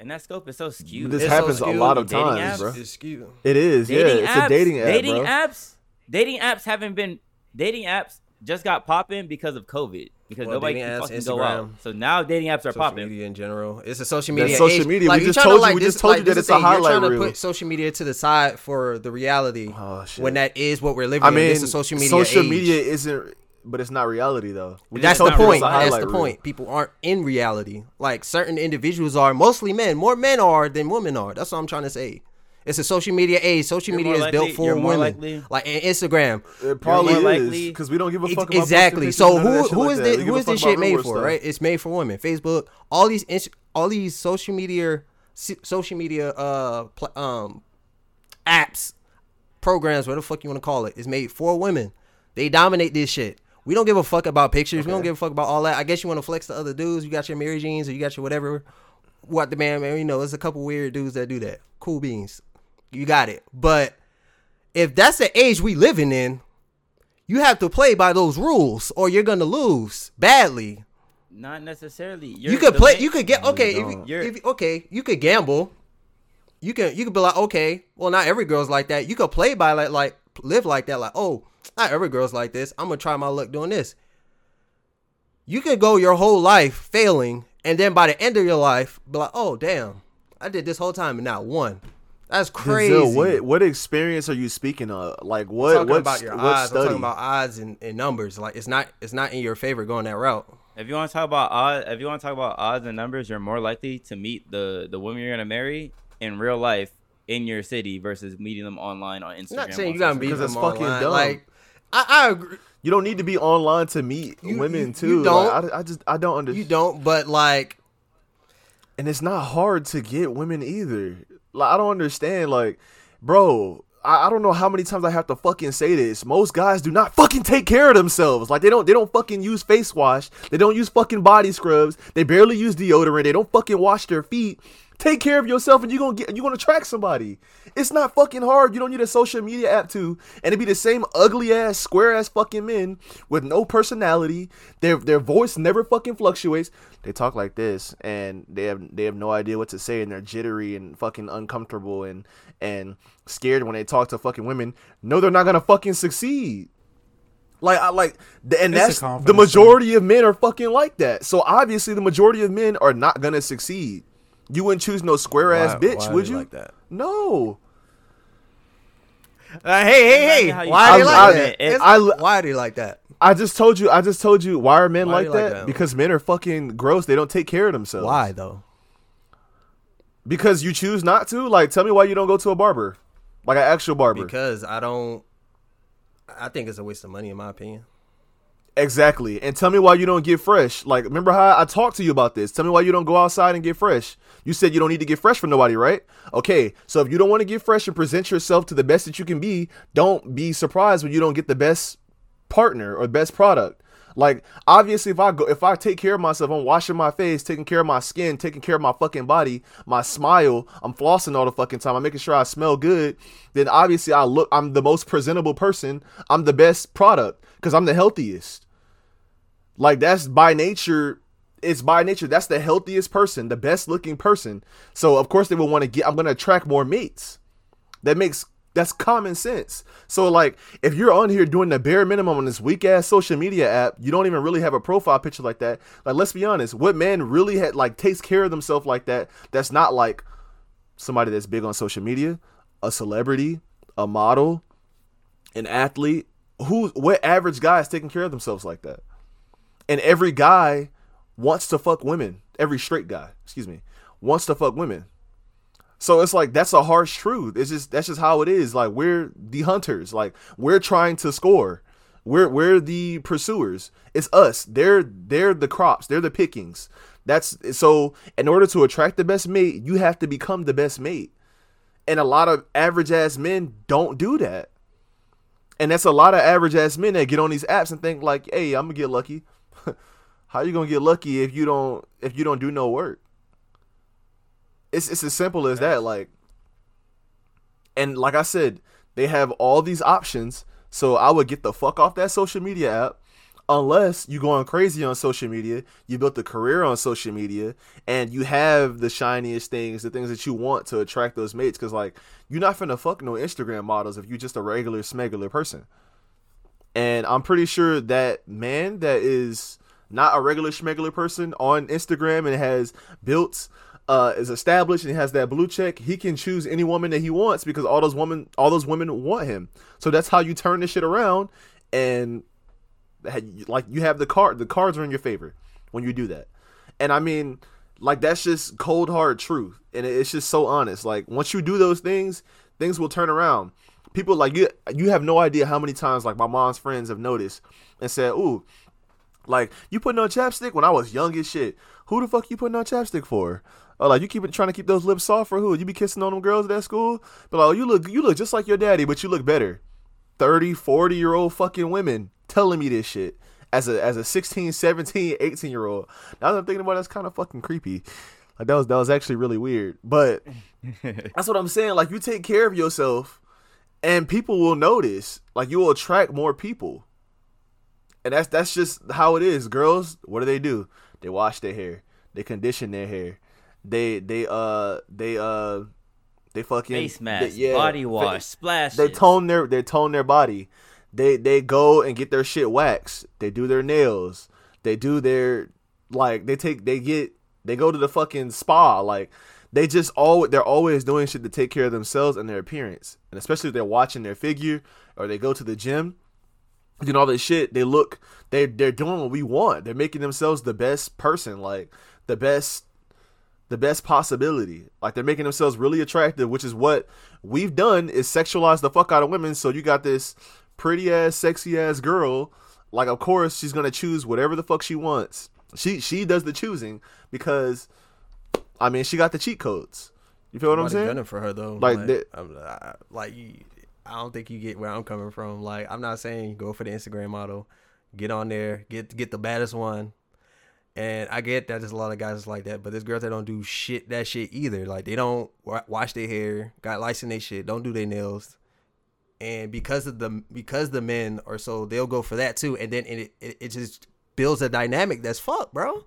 And that scope is so skewed. this It's so happens a lot of Dating times, apps bro. it's skewed. It is. dating yeah, it's apps, a dating app, dating bro. apps, dating apps haven't been dating apps just got popping because of COVID because Well, nobody can apps, fucking go out. So now dating apps are Social popping. media in general. It's a social That's media. social age. media. We just you're told you- we to, just told you this that is it's a the thing. You're highlight trying to reel. put social media to the side for the reality Oh, shit. when that is what we're living I in. mean, This is social media. social age. media isn't, but it's not reality though. We That's the point. That's the reel. point. People aren't in reality. Like certain individuals are, mostly men. More men are than women are. That's what I'm trying to say. It's a social media age. Social You're media more is built for women. likely- like in Instagram. It probably more is because we don't give a fuck about exactly. So pictures who of that shit who like is this We give who a is fuck this shit made for? stuff. Right? It's made for women. Facebook, all these all these social media social media uh pl- um apps, programs, whatever the fuck you want to call it, is made for women. They dominate this shit. We don't give a fuck about pictures. We don't give a fuck about all that. I guess you want to flex to other dudes. You got your Amiri Jeans or you got your whatever. What the man, man, you know, there's a couple weird dudes that do that. Cool beans. You got it. But if that's the age we living in, you have to play by those rules or you're gonna lose badly. Not necessarily. you You're- could play. ma- You could get okay. If you. If you- okay, you could gamble. You can you could be like okay. Well, not every girl's like that. You could play by like like live like that. Like, oh, not every girl's like this. I'm gonna try my luck doing this. You can go your whole life failing, and then by the end of your life, be like, oh damn, I did this whole time and not one. That's crazy. Denzel, what what experience are you speaking of? Like I'm what talking what about your odds. I'm talking about odds and, and numbers. Like it's not it's not in your favor going that route. If you want to talk about odds, if you want to talk about odds and numbers, you're more likely to meet the the woman you're gonna marry in real life in your city versus meeting them online on Instagram. I'm not saying you gotta social be Because them that's fucking online. dumb. Like I, I agree. you don't need to be online to meet You- women you- too. you don't. I, I just I don't understand. You don't, but like and it's not hard to get women either. Like I don't understand. Like, bro, I, I don't know how many times I have to fucking say this. Most guys do not fucking take care of themselves. Like they don't they don't fucking use face wash. They don't use fucking body scrubs. They barely use deodorant. They don't fucking wash their feet. Take care of yourself and you're gonna get you're gonna attract somebody. It's not fucking hard. You don't need a social media app to and it be the same ugly ass, square ass fucking men with no personality. Their their voice never fucking fluctuates. They talk like this and they have they have no idea what to say and they're jittery and fucking uncomfortable and and scared when they talk to fucking women. No, they're not gonna fucking succeed. Like I like, and It's that's the majority of men are fucking like that. So obviously, the majority of men are not gonna succeed. You wouldn't choose no square ass bitch, why would you? like that? No. Uh, hey, hey, hey! Why feel are they like about that? it. It's- I- why are they like that? I just told you. I just told you. Why are men Why like, you like that? that? Because men are fucking gross. They don't take care of themselves. Why though? Because you choose not to. Like, tell me why you don't go to a barber, like an actual barber. Because I don't. I think it's a waste of money, in my opinion. Exactly. And tell me why you don't get fresh. Like, remember how I talked to you about this? Tell me why you don't go outside and get fresh. You said you don't need to get fresh for nobody, right? Okay. So if you don't want to get fresh and present yourself to the best that you can be, don't be surprised when you don't get the best partner or best product. Like, obviously, if I go, if I take care of myself, I'm washing my face, taking care of my skin, taking care of my fucking body, my smile, I'm flossing all the fucking time, I'm making sure I smell good, then obviously I look, I'm the most presentable person, I'm the best product because I'm the healthiest. Like that's by nature. It's by nature. That's the healthiest person, the best looking person. So of course they will want to get. I'm gonna attract more mates. That makes that's common sense. So like if you're on here doing the bare minimum on this weak ass social media app, you don't even really have a profile picture like that. Like let's be honest, what man really had like takes care of themselves like that? That's not like somebody that's big on social media, a celebrity, a model, an athlete. Who what average guy is taking care of themselves like that? and every guy wants to fuck women. Every straight guy, excuse me, wants to fuck women. So it's like that's a harsh truth. It's just that's just how it is. Like we're the hunters. Like we're trying to score. We're we're the pursuers. It's us. They're they're the crops. They're the pickings. That's so in order to attract the best mate, you have to become the best mate. And a lot of average ass men don't do that. And that's a lot of average ass men that get on these apps and think like, "Hey, I'm gonna get lucky." How you gonna get lucky if you don't if you don't do no work? It's it's as simple as that. Like, and like I said, they have all these options. So I would get the fuck off that social media app, unless you going crazy on social media. You built a career on social media, and you have the shiniest things, the things that you want to attract those mates. Because like, you're not finna fuck no Instagram models if you're just a regular smegular person. And I'm pretty sure that man that is not a regular schmegular person on Instagram and has built uh is established and he has that blue check, he can choose any woman that he wants because all those women all those women want him. So that's how you turn this shit around and like you have the card the cards are in your favor when you do that. And I mean like that's just cold hard truth and it's just so honest. Like once you do those things, things will turn around people like you you have no idea how many times like my mom's friends have noticed and said, "Ooh, like you putting on chapstick when I was young as shit. Who the fuck you putting on chapstick for? Oh, like you keep trying to keep those lips soft for who? You be kissing on them girls at that school? But like, oh, you look you look just like your daddy, but you look better. 30, 40 year old fucking women telling me this shit as a as a 16, 17, 18 year old. Now that I'm thinking about it, that's kind of fucking creepy. Like that was that was actually really weird. But that's what I'm saying. Like you take care of yourself and people will notice. Like you will attract more people. And that's that's just how it is. Girls, what do they do? They wash their hair. They condition their hair. They they uh they uh They fucking Face mask, they- yeah, body wash, splash. They tone their they tone their body. They they go and get their shit waxed. They do their nails. They do their like they take they get they go to the fucking spa. Like they just all they're always doing shit to take care of themselves and their appearance. And especially if they're watching their figure or they go to the gym, doing all this shit, they look they they're doing what we want. They're making themselves the best person, like the best the best possibility. Like they're making themselves really attractive, which is what we've done is sexualize the fuck out of women. So you got this pretty ass, sexy ass girl. Like of course she's gonna choose whatever the fuck she wants. She she does the choosing because I mean she got the cheat codes. You feel what I'm Somebody saying? gunning for her though. Like Like, that- I'm, I, like you, I don't think you get where I'm coming from. Like I'm not saying go for the Instagram model, get on there, get get the baddest one. And I get that there's a lot of guys like that, but there's girls that don't do shit that shit either. Like they don't wa- wash their hair, got lice in their shit, don't do their nails, and because of the because the men are so they'll go for that too, and then it it, it just builds a dynamic that's fucked, bro.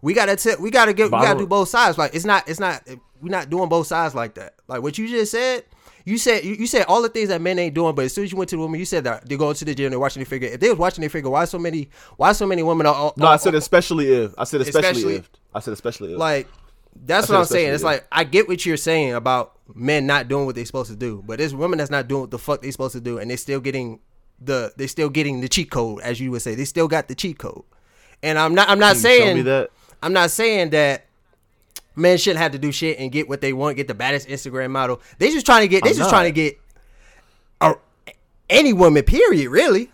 We gotta t- we gotta get we gotta do both sides. Like it's not it's not we're not doing both sides like that. Like what you just said. You said you, you said all the things that men ain't doing, but as soon as you went to the woman, you said that they're going to the gym, and they're watching their figure. If they was watching their figure, why so many why so many women are, are No, I said especially if. I said especially, Especially- if. I said especially if. like that's what I'm saying. It's like I get what you're saying about men not doing what they're supposed to do, but there's women that's not doing what the fuck they're supposed to do, and they're still getting the they're still getting the cheat code, as you would say. They still got the cheat code. And I'm not I'm not Can saying that. I'm not saying that men shouldn't have to do shit and get what they want, get the baddest Instagram model. They just trying to get they I'm just not. trying to get a, any woman, period, really.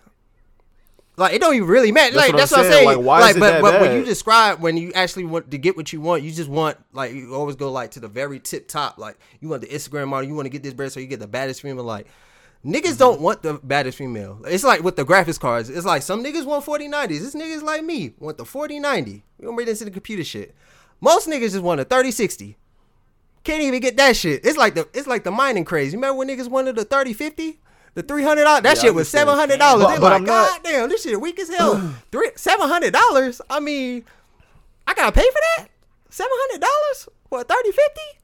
Like it don't even really matter. That's like what that's I'm what I'm saying. Like, why like, is it but, that but when you describe when you actually want to get what you want, you just want like you always go like to the very tip top. Like you want the Instagram model, you want to get this bread so you get the baddest female. Like niggas Mm-hmm. don't want the baddest female. It's like with the graphics cards. It's like some niggas want 4090s. This niggas like me want the 4090. We gonna bring this to the computer shit. Most niggas just want a 3060. Can't even get that shit. It's like the it's like the mining craze. You remember when niggas wanted the 3050? The three hundred dollars. That Yeah, shit was seven hundred dollars. They but like, I'm not- God damn, this shit weak as hell. Three seven hundred dollars. I mean, I gotta pay for that. Seven hundred dollars for a thirty fifty.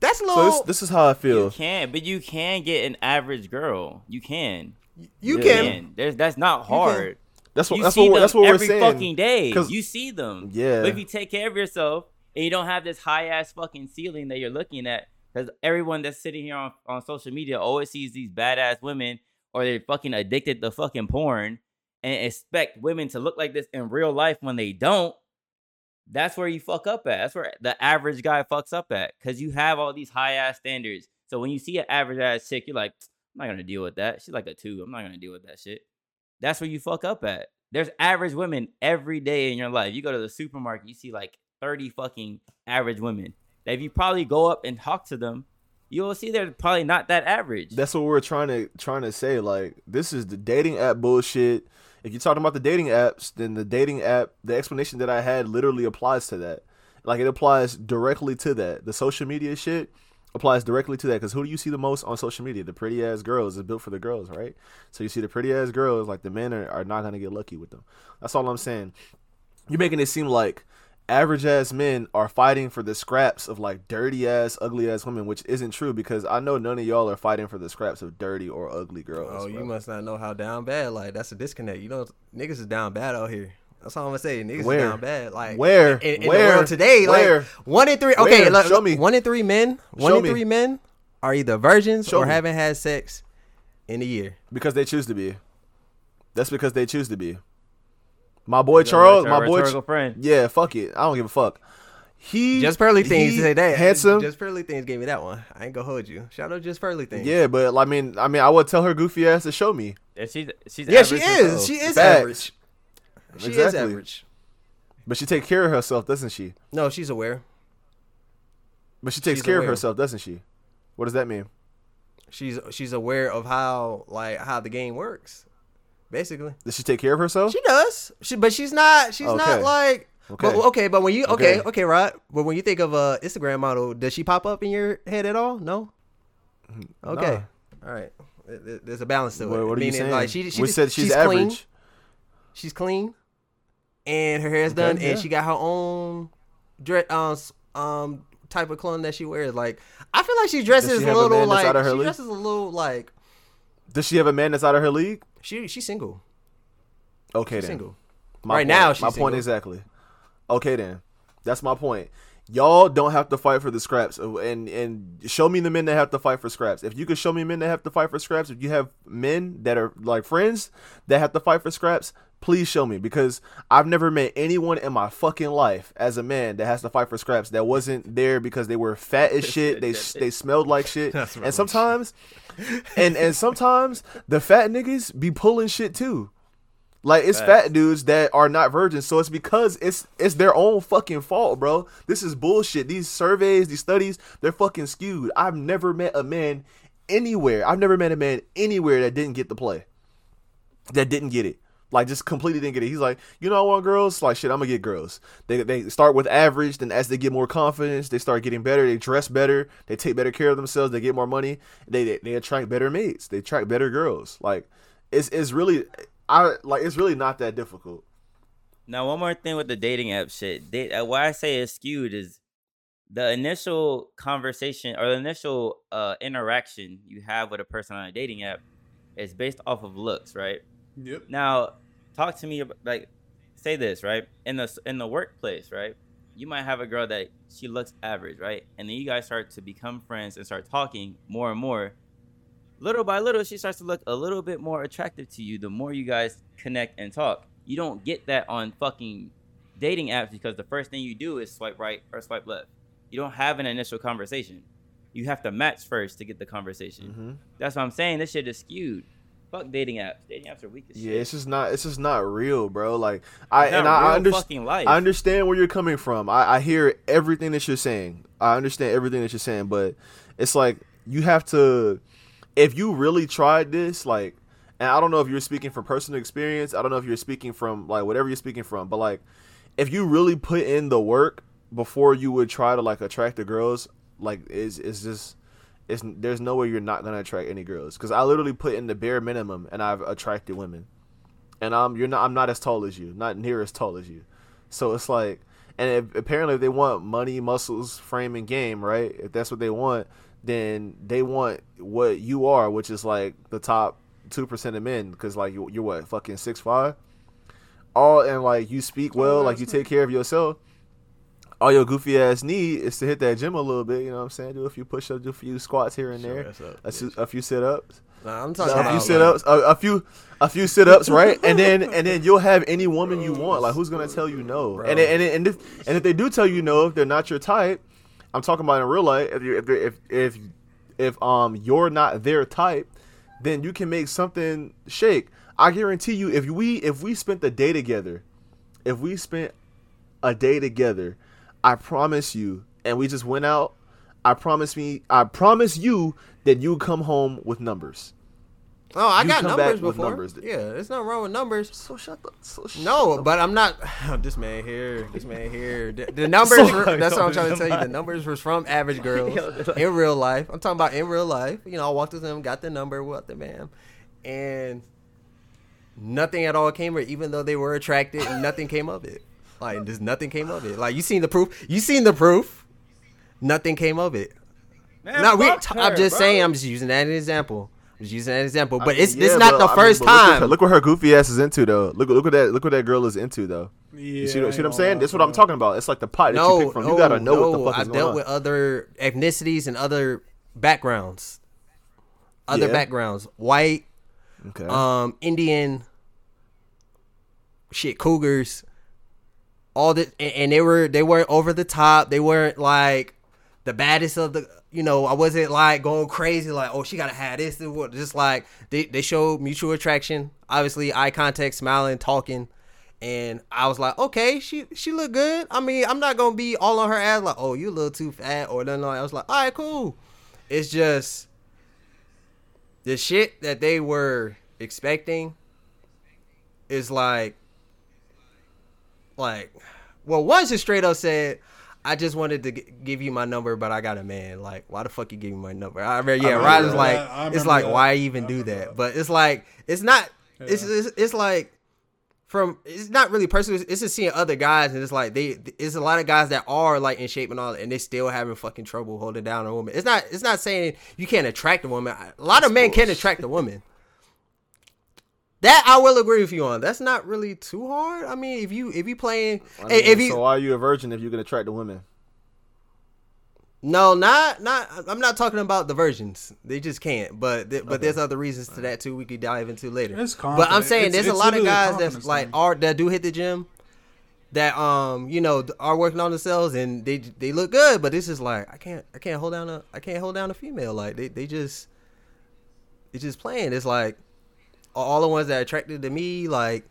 That's a So little. this, this is how I You feel. can, but you can get an average girl. You can. you yeah. can. can. There's that's not can. hard. That's what you that's see what them that's what we're every saying. fucking day. You see them. Yeah. But if you take care of yourself and you don't have this high ass fucking ceiling that you're looking at, because everyone that's sitting here on, on social media always sees these badass women or they're fucking addicted to fucking porn and expect women to look like this in real life when they don't. That's where you fuck up at. That's where the average guy fucks up at. Cause you have all these high ass standards. So when you see an average ass chick, you're like, I'm not gonna deal with that. She's like a two. I'm not gonna deal with that shit. That's where you fuck up at. There's average women every day in your life. You go to the supermarket, you see like 30 fucking average women. That if you probably go up and talk to them, you'll see they're probably not that average. That's what we're trying to trying to say. Like this is the dating app bullshit. If you're talking about the dating apps, then the dating app, the explanation that I had literally applies to that. Like it applies directly to that. The social media shit applies directly to that. Because who do you see the most on social media? The pretty ass girls. It's built for the girls, right? So you see the pretty ass girls. Like the men are, are not gonna get lucky with them. That's all I'm saying. You're making it seem like average ass men are fighting for the scraps of like dirty ass, ugly ass women, which isn't true because I know none of y'all are fighting for the scraps of dirty or ugly girls. Oh, you must not know how down bad. Like that's a disconnect. You know, niggas is down bad out here. That's all I'm gonna say. Niggas Where? is down bad. Like Where? in, in Where? the world today? Where? Like one in three. Okay, Where? look, Show me. One in three men. One Show in me. three men are either virgins Show or me. haven't had sex in a year. because they choose to be. That's because they choose to be. My boy Charles, my boy, rhetorical friend. yeah, fuck it. I don't give a fuck. He Just Pearly things he say that. handsome. Just Pearly things gave me that one. I ain't gonna hold you. Shout out Just Pearly things. yeah, but I mean, I mean, I would tell her goofy ass to show me. And she's she's Yeah, she is. herself. She is Facts. average. She is Exactly. average. But she takes care of herself, doesn't she? No, she's aware. But she takes She's care of herself, doesn't she? What does that mean? She's she's aware of how like how the game works. Basically. Does she take care of herself? She does. She, but she's not. She's not like. Okay. But, okay, but when you okay, Okay. okay, Rod. But when you think of a Instagram model, does she pop up in your head at all? No. Mm, okay. All right. There- there- There's a balance to it. What, what are you Meaning, saying? Like she, she we said she's, clean. average. She's clean, and her hair's Okay, done, yeah. and she got her own dress, um, um, type of clothing that she wears. Like I feel like she dresses she a have a little like she league? dresses a little like Does she have a man that's out of her league? she she's single. Okay, She's then. single. My Right point- now, she's my single. point exactly. Okay, then. That's my point. Y'all don't have to fight for the scraps, Uh, and and show me the men that have to fight for scraps. If you could show me men that have to fight for scraps, if you have men that are like friends that have to fight for scraps, please show me because I've never met anyone in my fucking life as a man that has to fight for scraps that wasn't there because they were fat as shit. They they smelled like shit, and sometimes, and and sometimes the fat niggas be pulling shit too. Like it's fat dudes that are not virgins, so it's because it's it's their own fucking fault, bro. This is bullshit. These surveys, these studies, they're fucking skewed. I've never met a man anywhere. I've never met a man anywhere that didn't get the play. That didn't get it. Like just completely didn't get it. He's like, you know, I want girls. Like shit, I'm gonna get girls. They they start with average, then as they get more confidence, they start getting better. They dress better. They take better care of themselves. They get more money. They they, they attract better mates. They attract better girls. Like it's it's really I like it's really not that difficult. Now, one more thing with the dating app shit. They, uh, why I say it's skewed is the initial conversation or the initial uh, interaction you have with a person on a dating app is based off of looks, right? Yep. Now, talk to me about like say this, right? In the in the workplace, right? You might have a girl that she looks average, right? And then you guys start to become friends and start talking more and more. Little by little, she starts to look a little bit more attractive to you the more you guys connect and talk. You don't get that on fucking dating apps because the first thing you do is swipe right or swipe left. You don't have an initial conversation. You have to match first to get the conversation. Mm-hmm. That's what I'm saying. This shit is skewed. Fuck dating apps. Dating apps are weak as Yeah, shit. it's just not it's just not real, bro. Like I and I understand. I understand where you're coming from. I, I hear everything that you're saying. I understand everything that you're saying, but it's like you have to if you really tried this, like and I don't know if you're speaking from personal experience. I don't know if you're speaking from like whatever you're speaking from, but like if you really put in the work before you would try to like attract the girls, like is is just it's there's no way you're not gonna attract any girls. Because I literally put in the bare minimum and I've attracted women, and I'm you're not I'm not as tall as you, not near as tall as you, so it's like and if, apparently if they want money, muscles, frame, and game, right? If that's what they want, then they want what you are, which is like the top two percent of men, because like you, you're what fucking six five, all and like you speak well, like you take care of yourself. All your goofy ass need is to hit that gym a little bit. You know what I'm saying? Do a few push ups, do a few squats here and Sure, there, a, su- a few sit ups Nah, I'm a talking few about sit ups, a, a few, a few sit ups, right? And then, and then you'll have any woman you want. Like, who's gonna tell you no? And and and if, and if they do tell you no, if they're not your type, I'm talking about in real life. If you if they're- if if if um you're not their type, then you can make something shake. I guarantee you, if we if we spent the day together, if we spent a day together, I promise you, and we just went out. I promise me, I promise you that you come home with numbers. Oh, I You got numbers before. numbers. Yeah, there's nothing wrong with numbers. So shut the. So shut No, the- but I'm not. Oh, this man here, this man here. The, the numbers. So- were, that's what I'm trying to tell you. The numbers was from average girls in real life. I'm talking about in real life. You know, I walked with them, got the number, what the man, and nothing at all came it. Even though they were attracted, nothing came of it. Like just nothing came of it. Like you seen the proof. You seen the proof. Nothing came of it. Man, No, we. fuck I'm just bro. saying. I'm just using that as an example. I'm just using that as an example. But I mean, it's this yeah, not but, the I mean, first look at her- time. Look what her goofy ass is into though. Look look what that look what that girl is into though. Yeah, You see, what- see I what I'm saying? gonna That's what I'm talking about. It's like the pot that no, you pick from. no, you gotta know no. what the fuck I've is going dealt on. with other ethnicities and other backgrounds. Other Yeah. backgrounds. White, okay. um, Indian, shit, cougars, all this, and, and they were they weren't over the top. They weren't like the baddest of the. You know, I wasn't like going crazy, like oh she gotta have this. Just like they they showed mutual attraction. Obviously, eye contact, smiling, talking. And I was like, okay, she she look good. I mean, I'm not gonna be all on her ass like, oh, you a little too fat or nothing. Like, I was like, all right, cool. It's just the shit that they were expecting is like like well once just straight up said i just wanted to g- give you my number but i got a man like why the fuck you give me my number i mean yeah remember right is like I it's like that. why I even do that that. but it's like it's not it's, it's it's like from it's not really personal. It's just seeing other guys, and it's like they. It's a lot of guys that are like in shape and all, and they still having fucking trouble holding down a woman. It's not. It's not saying you can't attract a woman. A lot of men can attract a woman. That I will agree with you on. That's not really too hard. I mean, if you if you playing, I mean, if you so why are you a virgin if you can attract the women? No, not not. I'm not talking about the versions. They just can't. But th- but there's other reasons to that too. We could dive into later. It's but I'm saying It's- there's a lot of guys confidence that's like thing. are that do hit the gym, that um you know are working on themselves and they they look good. But this is like I can't I can't hold down a I can't hold down a female. Like they they just it's just playing. It's like all the ones that are attracted to me like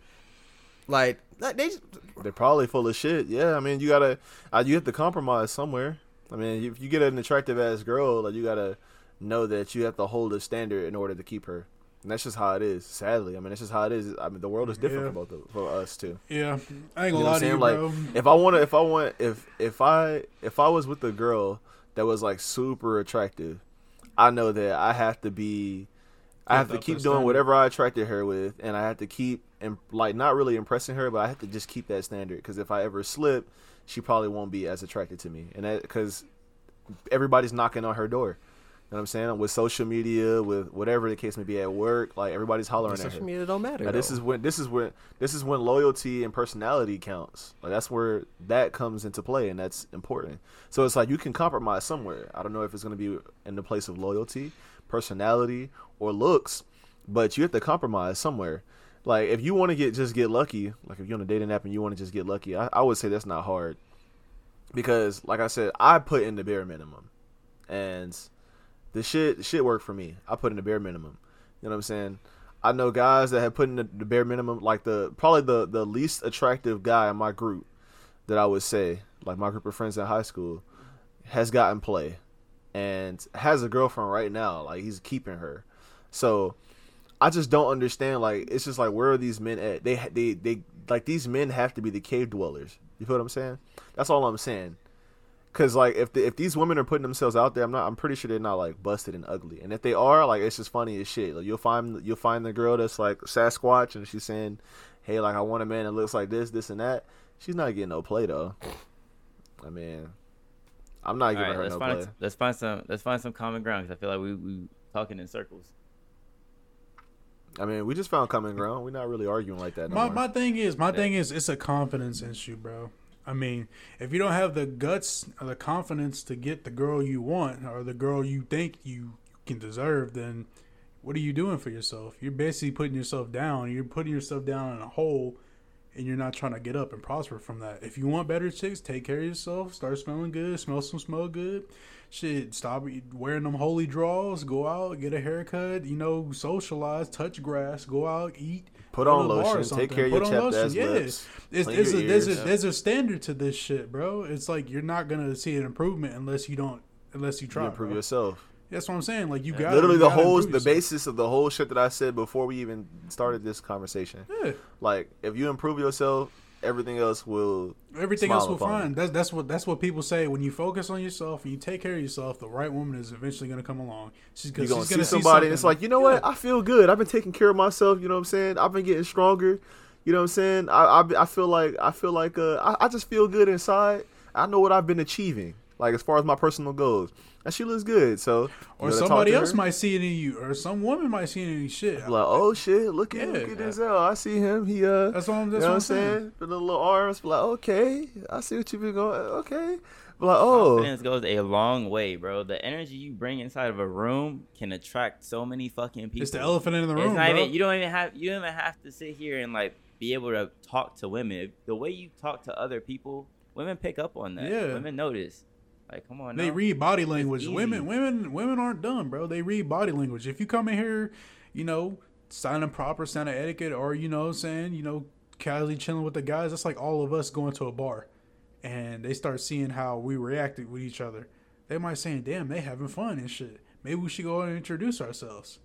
like like they just, They're probably full of shit. Yeah, I mean, you gotta, uh, you have to compromise somewhere. I mean, if you get an attractive ass girl, like you gotta know that you have to hold a standard in order to keep her. And that's just how it is. Sadly, I mean, that's just how it is. I mean, the world is different Yeah. for both of, for us too. Yeah, I ain't You gonna know lie to you, Like, bro. if I want to, if I want, if if I if I was with a girl that was like super attractive, I know that I have to be, I have to keep doing whatever I attracted her with, and I have to keep and like not really impressing her, but I have to just keep that standard because if I ever slip, she probably won't be as attracted to me, and that because everybody's knocking on her door. You know what I'm saying? With social media, with whatever the case may be at work, like everybody's hollering at her. social media don't matter. Now, this is when this is when this is when loyalty and personality counts. Like that's where that comes into play, and that's important. So it's like you can compromise somewhere. I don't know if it's going to be in the place of loyalty, personality, or looks, but you have to compromise somewhere. Like if you want to get just get lucky, like if you're on a dating app and you want to just get lucky, I, I would say that's not hard, because like I said, I put in the bare minimum, and the shit shit worked for me. I put in the bare minimum. You know what I'm saying? I know guys that have put in the, the bare minimum, like the probably the the least attractive guy in my group that I would say, like my group of friends in high school, has gotten play and has a girlfriend right now. Like he's keeping her. So I just don't understand. Like it's just like where are these men at? They they they like these men have to be the cave dwellers. You feel what I'm saying? That's all I'm saying. Cause like if the, if these women are putting themselves out there, I'm not. I'm pretty sure they're not like busted and ugly. And if they are, like it's just funny as shit. Like you'll find you'll find the girl that's like Sasquatch and she's saying, "Hey, like I want a man that looks like this, this, and that." She's not getting no play though. I mean, I'm not All giving right, her let's no find play. let's find some let's find some common ground because I feel like we we talking in circles. I mean, we just found common ground. We're not really arguing like that. No My more. my thing is my thing is it's a confidence issue, bro. I mean, if you don't have the guts or the confidence to get the girl you want or the girl you think you can deserve, then what are you doing for yourself? You're basically putting yourself down. You're putting yourself down in a hole and you're not trying to get up and prosper from that. If you want better chicks, take care of yourself. Start smelling good. Smell some smell good. Shit, stop wearing them holy draws. Go out, get a haircut. You know, socialize, touch grass, go out, eat. Put on to the bar lotion. Take care of your chapped ass yeah. lips. It's, there's, a, there's, a, there's a standard to this shit, bro. It's like you're not gonna see an improvement unless you don't, unless you try. You improve bro. yourself. That's what I'm saying. Like you got Literally, the whole the basis of the whole shit that I said before we even started this conversation. Yeah. Like, if you improve yourself, everything else will. Everything else will find. That's that's what that's what people say. When you focus on yourself and you take care of yourself, the right woman is eventually gonna come along. She's, gonna, see somebody, and it's like, you know what? I feel good. I've been taking care of myself. You know what I'm saying? I've been getting stronger. You know what I'm saying? I I, I feel like I feel like uh I, I just feel good inside. I know what I've been achieving, like as far as my personal goals. And she looks good, so or you gotta talk somebody else her. might see it in you, or some woman might see it in you. Shit, Be like, oh shit, look at Yeah. look at Denzel. I see him. He uh, That's what I'm- you know what what I'm I'm saying. saying. The little arms, be like, okay, I see what you've been going. Okay, be like, oh, Confidence goes a long way, bro. The energy you bring inside of a room can attract so many fucking people. it's the elephant in the room, bro. even you don't even have you don't even have to sit here and like be able to talk to women. The way you talk to other people, women pick up on that. Yeah. Women notice. Like, come on. They now. read body language. Women, women, women aren't dumb, bro. They read body language. If you come in here, you know, signing proper sign of etiquette, or you know, saying, you know, casually chilling with the guys, that's like all of us going to a bar, and they start seeing how we reacted with each other. They might saying, "Damn, they having fun and shit. Maybe we should go and introduce ourselves."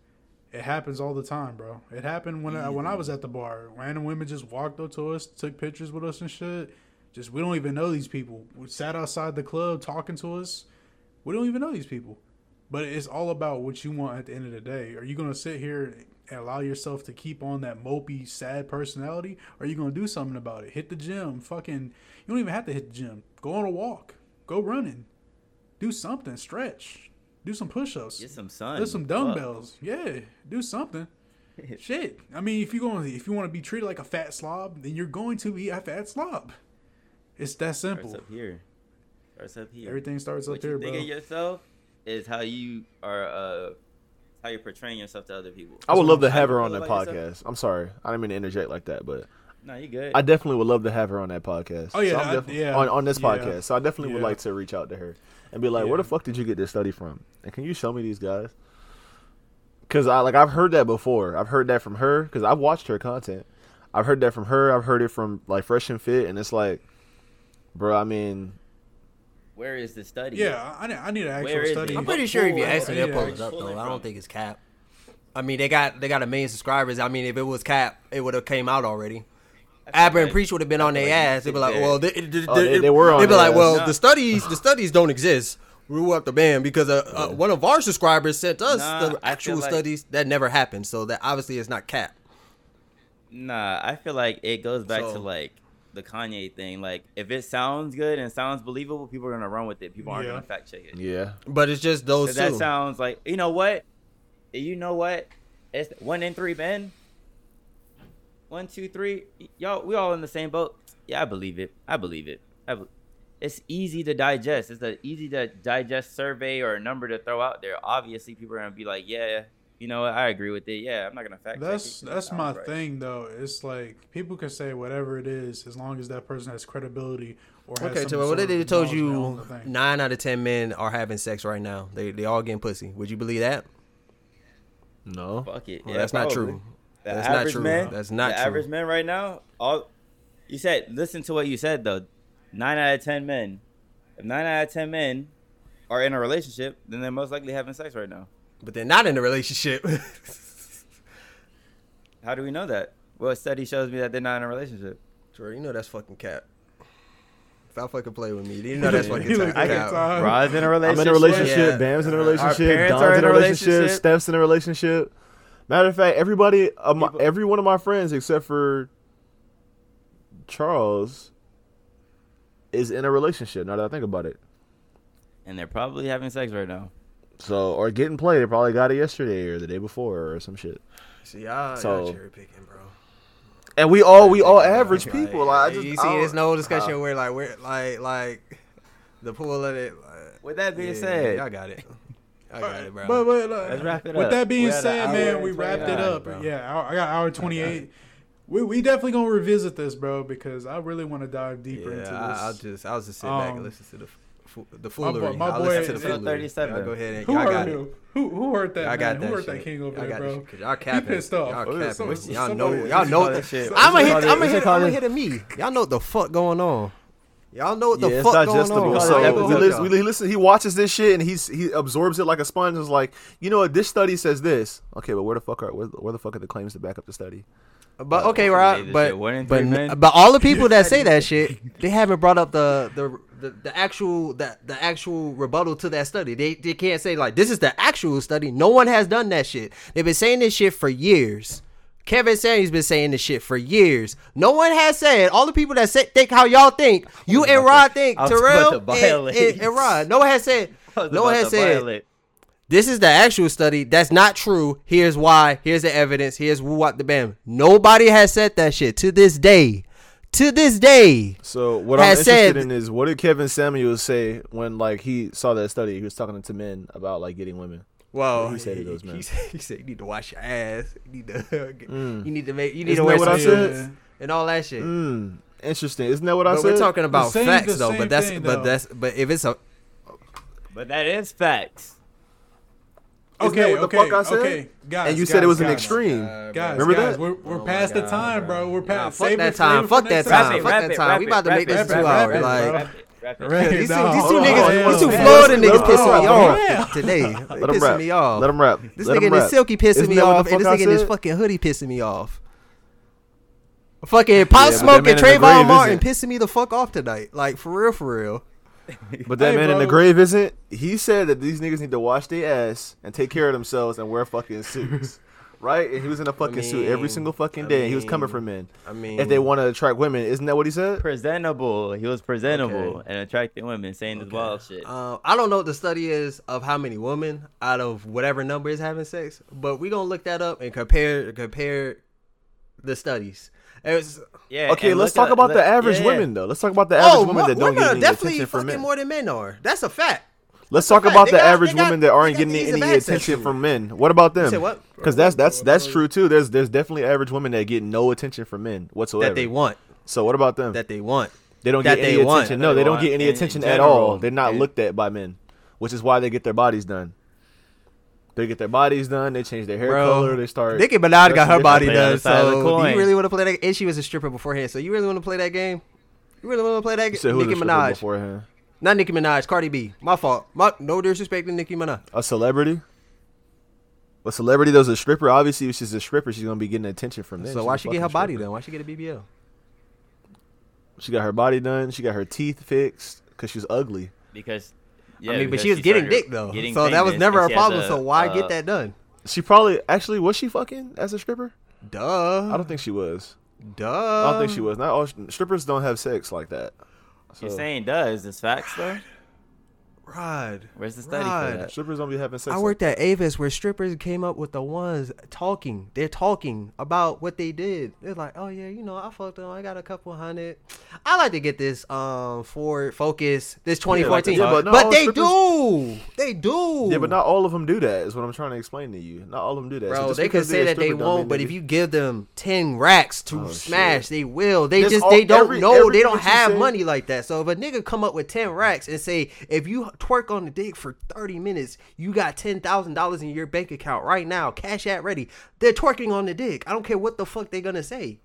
It happens all the time, bro. It happened when I, when I was at the bar. Random women just walked up to us, took pictures with us and shit. Just we don't even know these people. We sat outside the club talking to us. We don't even know these people. But it's all about what you want at the end of the day. Are you gonna sit here and allow yourself to keep on that mopey, sad personality, or are you gonna do something about it? Hit the gym, fucking. You don't even have to hit the gym. Go on a walk. Go running. Do something. Stretch. Do some push-ups. Get some sun. Do some Fuck. dumbbells. Yeah, do something. Shit. I mean, if you going if you want to be treated like a fat slob, then you're going to be a fat slob. It's that simple. Starts simple. up here. Starts up here. Everything starts what up you here, think bro. of yourself is how you are. uh How you're portraying yourself to other people. I would love to have her on that about yourself. podcast. I'm sorry, I didn't mean to interject like that, but No, you good. I definitely would love to have her on that podcast. Oh, yeah, So I'm I- definitely- yeah, on on this yeah, podcast. So I definitely would like to reach out to her and be like, "Where the fuck did you get this study from? And can you show me these guys?" Because I like I've heard that before. I've heard that from her because I've watched her content. I've heard that from her. I've heard it from like Fresh and Fit, and it's like, bro. I mean, Where is the study? Yeah, I, I need- I need an actual is it? study. I'm pretty sure if you Full ask them, yeah. they'll pull it up Pull it though. I don't think it's cap. I mean, they got they got a million subscribers. I mean, if it was cap, it would have came out already. Aba and like- Preach would have been on their ass. They'd be like, "Well, they, they, Oh, they- they were on They'd be their like, ass. "Well, Nah. the studies the studies don't exist. We will the to ban because uh, uh, one of our subscribers sent us Nah, the actual like- studies that never happened. So that obviously is not cap. Nah, I feel like it goes back to like the Kanye thing. Like, if it sounds good and sounds believable, people are gonna run with it. People aren't Yeah. gonna fact check it. yeah, But it's just those. two. that sounds like you know what? You know what? It's one in three men. One, two, three. Y'all, we all in the same boat. Yeah, I believe it. I believe it. I be- it's easy to digest. It's an easy to digest survey or a number to throw out there. Obviously, people are gonna be like, "Yeah, you know what? I agree with it. Yeah, I'm not gonna fact That's check it. that's my right." thing though. It's like people can say whatever it is as long as that person has credibility or has Okay, some so what sort if they told you on the thing. nine out of ten men are having sex right now? They they all getting pussy. Would you believe that? no. Fuck it. Well, yeah, that's not true. The That's not true. Man, That's not the true. average man right now. All you said. Listen to what you said though. Nine out of ten men. If nine out of ten men are in a relationship, then they're most likely having sex right now. But they're not in a relationship. How do we know that? Well, a study shows me that they're not in a relationship. Sure, you know that's fucking cap. Stop fucking play with me. You know that's fucking He looked cap. like it's, uh, Rod's in a I'm in a relationship. Yeah. Bam's in a relationship. parents Don's are in in a a relationship. relationship. Steph's in a relationship. Matter of fact, everybody, of my, People- every one of my friends except for Charles, is in a relationship. Now that I think about it, and they're probably having sex right now. So or getting played. They probably got it yesterday or the day before or some shit. See, y'all, So- y'all cherry picking, bro. And we all, we all average people. Like, I just, you see, don't- there's no discussion where like we're like like the pool of it. Like, With that being yeah, said, y'all got it. I got it, bro. But, but uh, Let's wrap it with that being We're at an said, man, we wrapped it up. bro. Yeah, I I got hour twenty eight. We, we definitely gonna revisit this, bro, because I really want to dive deeper into this. I, I'll just I'll just sit back and Um, listen to the f- the my foolery. boy- my I'll boy listen to the foolery. 37. Y'all go ahead and who y'all heard got it. Who who heard that? Y'all man? got who that heard shit. that king over y'all there, bro? That y'all He pissed off. Y'all capping. some- y'all somebody- know. Y'all know. That shit. I'm We gonna hit. I'm gonna hit. I'm gonna hit at me. Y'all know what the fuck going on. Y'all know what the yeah, it's fuck going digestible. on. Call So episode. we listen, we listen. He watches this shit and he's he absorbs it like a sponge. And is like, you know what? This study says this. Okay, but where the fuck are where, where the fuck are the claims to back up the study? But okay, right? But said one in but men. but all the people that say that shit, they haven't brought up the the the, the actual the, the actual rebuttal to that study. They they can't say like this is the actual study. No one has done that shit. They've been saying this shit for years. Kevin Samuels been saying this shit for years. No one has said. All the people that say, think how y'all think, you and Rod think, I was about Terrell and, and, and Rod. No one has said. No one has said violate. This is the actual study. That's not true. Here's why. Here's the evidence. Here's what the bam. Nobody has said that shit to this day. To this day. So what I'm Has interested said- in is what did Kevin Samuels say when like he saw that study? He was talking to men about like getting women. Well, What he said to those men? He, said, he said you need to wash your ass. You need to. Mm. You need to make. You need Isn't to wear that what I some said? shoes and all that shit. Mm, interesting. Isn't that what I But said? we're talking about same- facts though. But that's. thing, but though. that's. But if it's a. But that is facts. Isn't that Okay, what the okay, fuck I said? okay, guys. and you guys, said it was an guys, extreme. Uh, guys, Remember guys, that? we're, we're Oh past my the time, bro. We're Nah, past. fuck that it- time. save it Fuck that time. Fuck that time. We it, about to make this two hours. wrap Like. wrap it, wrap it. Right, These two, oh, no, these two on, niggas, hold these two on. Florida niggas pissing me rap. off today. Let him pissing rap. me off. Let him rap. This Let nigga him in this rap. silky pissing Isn't me off, and this nigga in this said? fucking hoodie pissing me off. Fucking pop but that smoking man Trayvon Martin pissing me the fuck off tonight. Like for real, for real. But that Hey, man in the grave isn't. He said that these niggas need to wash their ass and take care of themselves and wear fucking suits. right? And he was in a fucking suit every single fucking I day. he was coming for men. I mean, If they want to attract women, isn't that what he said? presentable. He was presentable Okay. and attracting women, saying this wild shit. Uh, I don't know what the study is of how many women out of whatever number is having sex, but we gonna look that up and compare compare the studies. It's, yeah. Okay, let's talk at- about the average yeah. women though. Let's talk about the oh, average oh, women that don't women get any definitely attention from fucking men. more than men are. That's a fact. Let's That's talk about They the got- average got- women that aren't getting any attention from men. What about them? Because that's that's that's true too. There's there's definitely average women that get no attention from men whatsoever. That they want. So what about them? That they want. they don't that get any they want. attention. No, they they don't get any in- in attention at all. They're not And- looked at by men, which is why they get their bodies done. They get their bodies done. They change their hair Bro, color. They start. Nicki Minaj got her body Play the other done. side of the So do you really want to play that? And she was a stripper beforehand. So you really want to play that game? You really want to play that game? said Nicki the stripper Minaj, beforehand? not Nicki Minaj. Cardi B. My fault. My, no disrespect to Nicki Minaj. A celebrity. A celebrity that was a stripper. Obviously, if she's a stripper, she's gonna be getting attention from men. So She's why a she get her body stripper. done? Why she get a BBL? She got her body done. She got her teeth fixed because she's ugly. because. Yeah, I mean, but she was getting dick though, getting so that was never a she has problem. so why uh, get that done? She probably actually was she fucking as a stripper? Duh. I don't think she was. Duh. I don't think she was. Not all strippers don't have sex like that. You're saying does this facts though? Rod. Where's the study Rod. for that? Strippers don't be having sex. I like worked at Avis where strippers came up with the ones talking. They're talking about what they did. They're like, oh yeah, you know, I fucked them. I got a couple hundred. I like to get this um Ford Focus, this 2014. yeah, but but they strippers- do. They do. Yeah, but not all of them do that. Is what I'm trying to explain to you. Not all of them do that. Bro, just they could say that they won't, but they if you give them ten racks to Oh, smash, shit. they will. They There's just all- they don't every- know. everything They don't have money like that. So if a nigga come up with ten racks and say, if you twerk on the dick for thirty minutes, you got ten thousand dollars in your bank account right now, cash at ready. They're twerking on the dick. I don't care what the fuck they're gonna say.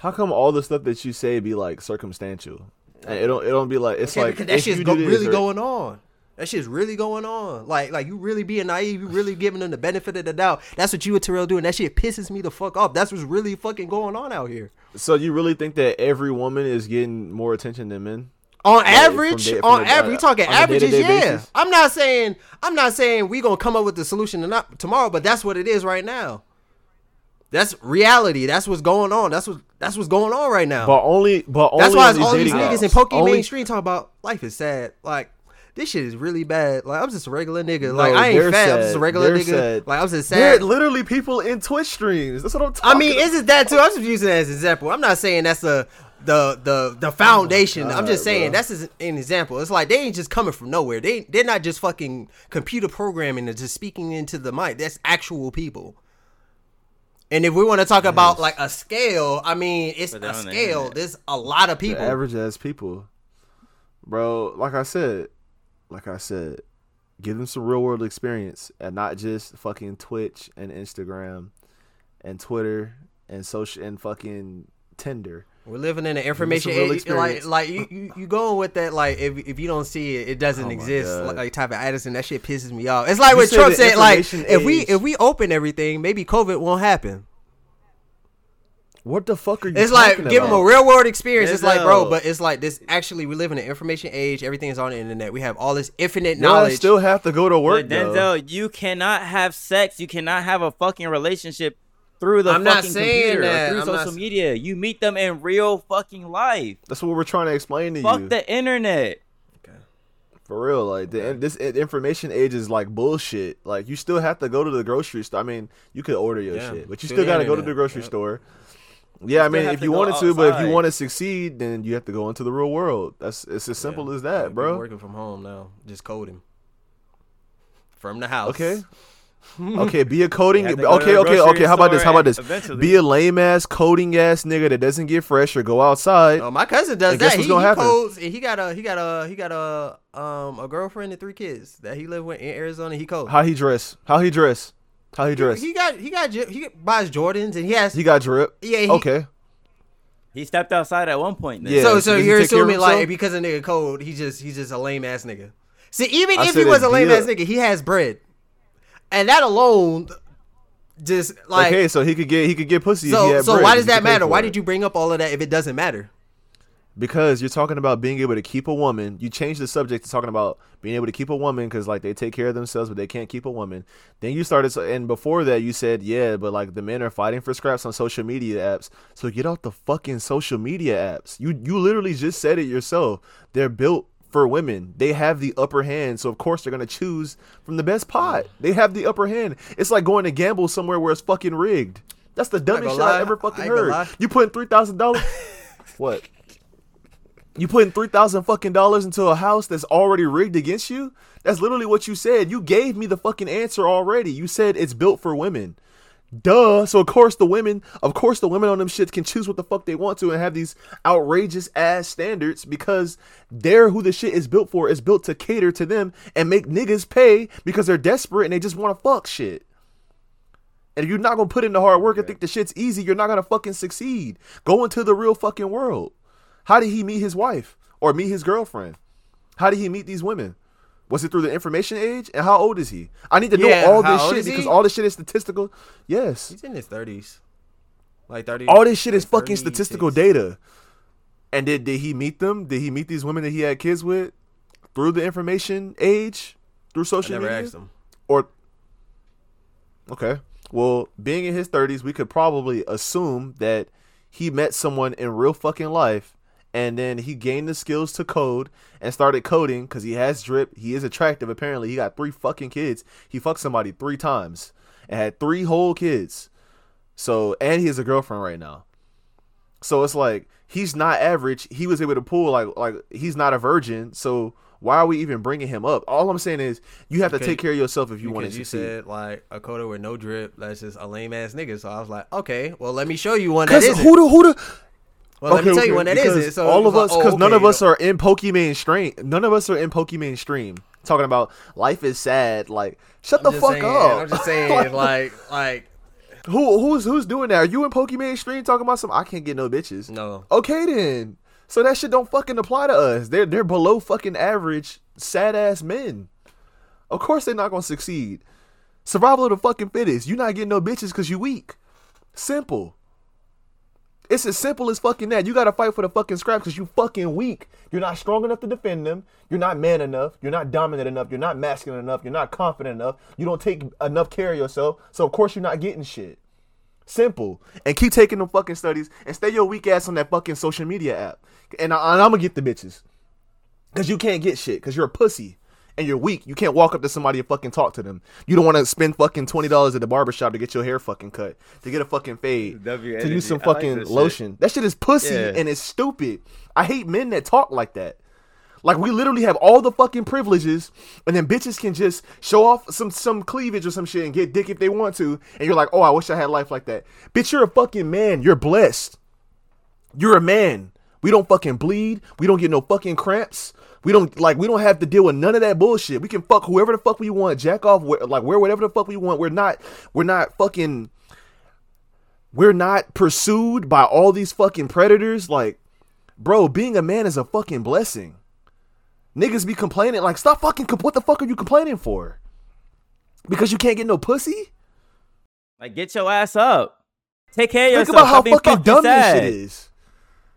how come all the stuff that you say be like circumstantial? And it don't. It don't be like it's Okay, like that shit's go- really or- going on. That shit's really going on. Like, like you really being naive. You really giving them the benefit of the doubt. That's what you and Terrell doing. That shit pisses me the fuck off. That's what's really fucking going on out here. So you really think that every woman is getting more attention than men? On from average, day- from on the- average, uh, talking averages, yeah. basis? I'm not saying I'm not saying we gonna come up with the solution not tomorrow, but that's what it is right now. That's reality. That's what's going on. That's what that's what's going on right now. But only. But only that's why on all these niggas in. Pokemon Only- mainstream talk about life is sad. Like this shit is really bad. Like I'm just a regular nigga. No, like I ain't they're fat. I'm just a regular They're nigga. sad. Like I'm just sad. literally people in Twitch streams. That's what I'm talking. I mean, about. isn't that too? I'm just using it as an example. I'm not saying that's the the the the foundation. I'm just saying bro. that's an example. It's like they ain't just coming from nowhere. They they're not just fucking computer programming and just speaking into the mic. That's actual people. And if we want to talk about like a scale, I mean, it's a they're the scale. There's a lot of the people. average ass people, bro. Like I said, like I said, give them some real world experience and not just fucking Twitch and Instagram and Twitter and social and fucking Tinder. We're living in an information some age. Like, like you, you, you going with that. Like, if, if you don't see it, it doesn't Oh exist. Like, like type of Addison, that shit pisses me off. It's like You what said Trump said. Like, information if we if we open everything, maybe COVID won't happen. What the fuck are you? It's like talking give them a real world experience. It's like, bro, but it's like this. Actually, we live in an information age. Everything is on the internet. We have all this infinite Y'all knowledge. still have to go to work. But though. Denzel, you cannot have sex. You cannot have a fucking relationship through the I'm not fucking saying computer that. or through I'm social s- media. You meet them in real fucking life. That's what we're trying to explain to Fuck you. the internet. Okay. For real, like the this eh, information age is like bullshit. Like you still have to go to the grocery store. I mean, you could order your Yeah, shit, but you through still the got to go to the grocery Yep. store. Yeah, I mean, if you go wanted to, but if you want to succeed, then you have to go into the real world. That's it's as simple as that, People bro. Working from home now, just coding from the house. Okay. Okay, be a coding. You have to go to Okay, okay, okay. How about this? How about this? eventually. Be a lame ass coding ass nigga that doesn't get fresh or go outside. Oh, my cousin does And guess what's He, gonna he happen? codes. And he got a he got a he got a um a girlfriend and three kids that he live with in Arizona. He codes. How he dress? How he dress? How he dress? He got he got he buys Jordans and he has He got drip. Yeah, he- okay. He stepped outside at one point. Then. Yeah. so so so you're take care of assuming like because a nigga code he just he's just a lame ass nigga. See, even I if he was a lame be a- ass nigga, he has bread, and that alone, just like okay, so he could get he could get pussy. if he so so bread. why does that matter? Why it. did you bring up all of that if it doesn't matter? because you're talking about being able to keep a woman. You change the subject to talking about being able to keep a woman because like they take care of themselves, but they can't keep a woman. Then you started, and before that you said, yeah, but like the men are fighting for scraps on social media apps. So get off the fucking social media apps. You you literally just said it yourself. They're built for women. They have the upper hand, so of course they're gonna choose from the best pot. Mm. They have the upper hand. It's like going to gamble somewhere where it's fucking rigged. That's the dumbest shit I lie. ever fucking I ain't gonna heard. You putting three thousand dollars? what? You putting three thousand fucking dollars into a house that's already rigged against you? That's literally what you said. You gave me the fucking answer already. You said it's built for women. Duh. So of course the women, of course the women on them shits can choose what the fuck they want to and have these outrageous ass standards because they're who the shit is built for. It's built to cater to them and make niggas pay because they're desperate and they just want to fuck shit. And if you're not gonna put in the hard work and think the shit's easy, you're not gonna fucking succeed. Go into the real fucking world. How did he meet his wife or meet his girlfriend? How did he meet these women? Was it through the information age? And how old is he? I need to know Yeah, all this shit because all this shit is statistical. Yes. He's in his thirties, like thirty. All this shit is like fucking 36. statistical data. And did did he meet them? Did he meet these women that he had kids with through the information age? Through I social never media? asked him. Or Okay. Well, being in his 30s, we could probably assume that he met someone in real fucking life and then he gained the skills to code and started coding cuz he has drip. He is attractive apparently. He got 3 fucking kids. He fucked somebody 3 times and had 3 whole kids. So, and he has a girlfriend right now. So it's like he's not average. He was able to pull like like he's not a virgin. So why are we even bringing him up? All I'm saying is you have to Because- take care of yourself if you want to Because you said like a coder with no drip, that's just a lame ass nigga. So I was like, okay, well let me show you one that Because isn't. who the who the well, let me tell you one that because isn't. So all of us, like, because oh, none of okay, us are in Pokemon stream. None of us are in Pokemon stream. Talking about life is sad. Like, shut I'm the fuck saying, up. I'm just saying, like, like, who who's who's doing that? Are you in Pokemon stream talking about some? I can't get no bitches. no. Okay then. So that shit don't fucking apply to us. They're they're below fucking average, sad ass men. Of course they're not gonna succeed. Survival of the fucking fittest. You're not getting no bitches because you weak. Simple. It's as simple as fucking that. You gotta fight for the fucking scraps because you fucking weak. You're not strong enough to defend them. You're not man enough. You're not dominant enough. You're not masculine enough. You're not confident enough. You don't take enough care of yourself. So of course you're not getting shit. Simple. And keep taking them fucking studies and stay your weak ass on that fucking social media app. And, I, I'm gonna get the bitches. Cause you can't get shit. Cause you're a pussy. And you're weak. You can't walk up to somebody and fucking talk to them. You don't want to spend fucking twenty dollars at the barbershop to get your hair fucking cut, to get a fucking fade, W to use some I like fucking shit. lotion. That shit is pussy Yeah. and it's stupid. I hate men that talk like that. Like we literally have all the fucking privileges, and then bitches can just show off some some cleavage or some shit and get dick if they want to, and you're like, oh, I wish I had life like that. Bitch, you're a fucking man. You're blessed. You're a man. We don't fucking bleed. We don't get no fucking cramps. We don't like. We don't have to deal with none of that bullshit. We can fuck whoever the fuck we want. Jack off. Like wear whatever the fuck we want. We're not. We're not fucking. We're not pursued by all these fucking predators. Like, bro, being a man is a fucking blessing. Niggas be complaining like, stop fucking. What the fuck are you complaining for? Because you can't get no pussy. Like, get your ass up. Take care of Think yourself. about how being fucking dumb sad. this shit is.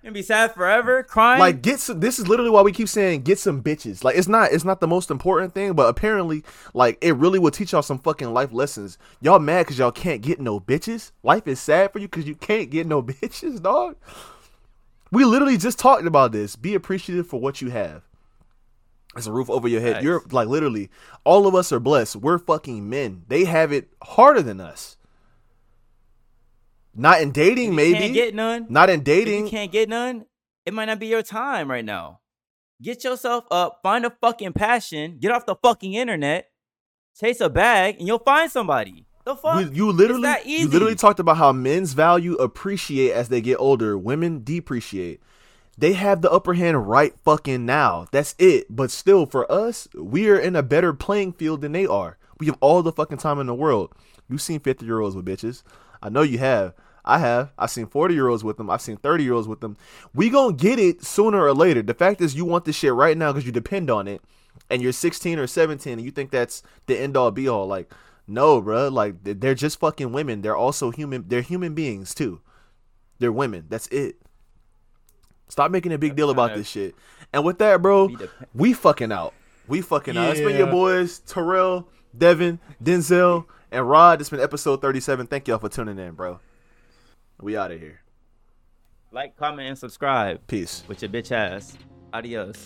Gonna be sad forever, crying. Like get some this is literally why we keep saying get some bitches. Like it's not it's not the most important thing, but apparently like it really will teach y'all some fucking life lessons. Y'all mad cuz y'all can't get no bitches? Life is sad for you cuz you can't get no bitches, dog. We literally just talked about this. Be appreciative for what you have. It's a roof over your head. Facts. You're like literally all of us are blessed. We're fucking men. They have it harder than us. Not in dating, If you maybe. can't get none. Not in If dating. you can't get none, it might not be your time right now. Get yourself up, find a fucking passion, get off the fucking internet, chase a bag, and you'll find somebody. The fuck? You, you literally, you literally talked about how men's value appreciate as they get older. Women depreciate. They have the upper hand right fucking now. That's it. But still, for us, we are in a better playing field than they are. We have all the fucking time in the world. You've seen 50 year olds with bitches. I know you have. I have. I've seen 40 year olds with them. I've seen 30 year olds with them. We gonna get it sooner or later. The fact is, you want this shit right now because you depend on it, and you're 16 or 17, and you think that's the end all be all. Like, no, bro. Like, they're just fucking women. They're also human. They're human beings too. They're women. That's it. Stop making a big deal about this shit. And with that, bro, we fucking out. We fucking out. It's been your boys, Terrell, Devin, Denzel, and Rod. It's been episode 37. Thank y'all for tuning in, bro. We out of here. Like, comment, and subscribe Peace. with your bitch ass. Adios.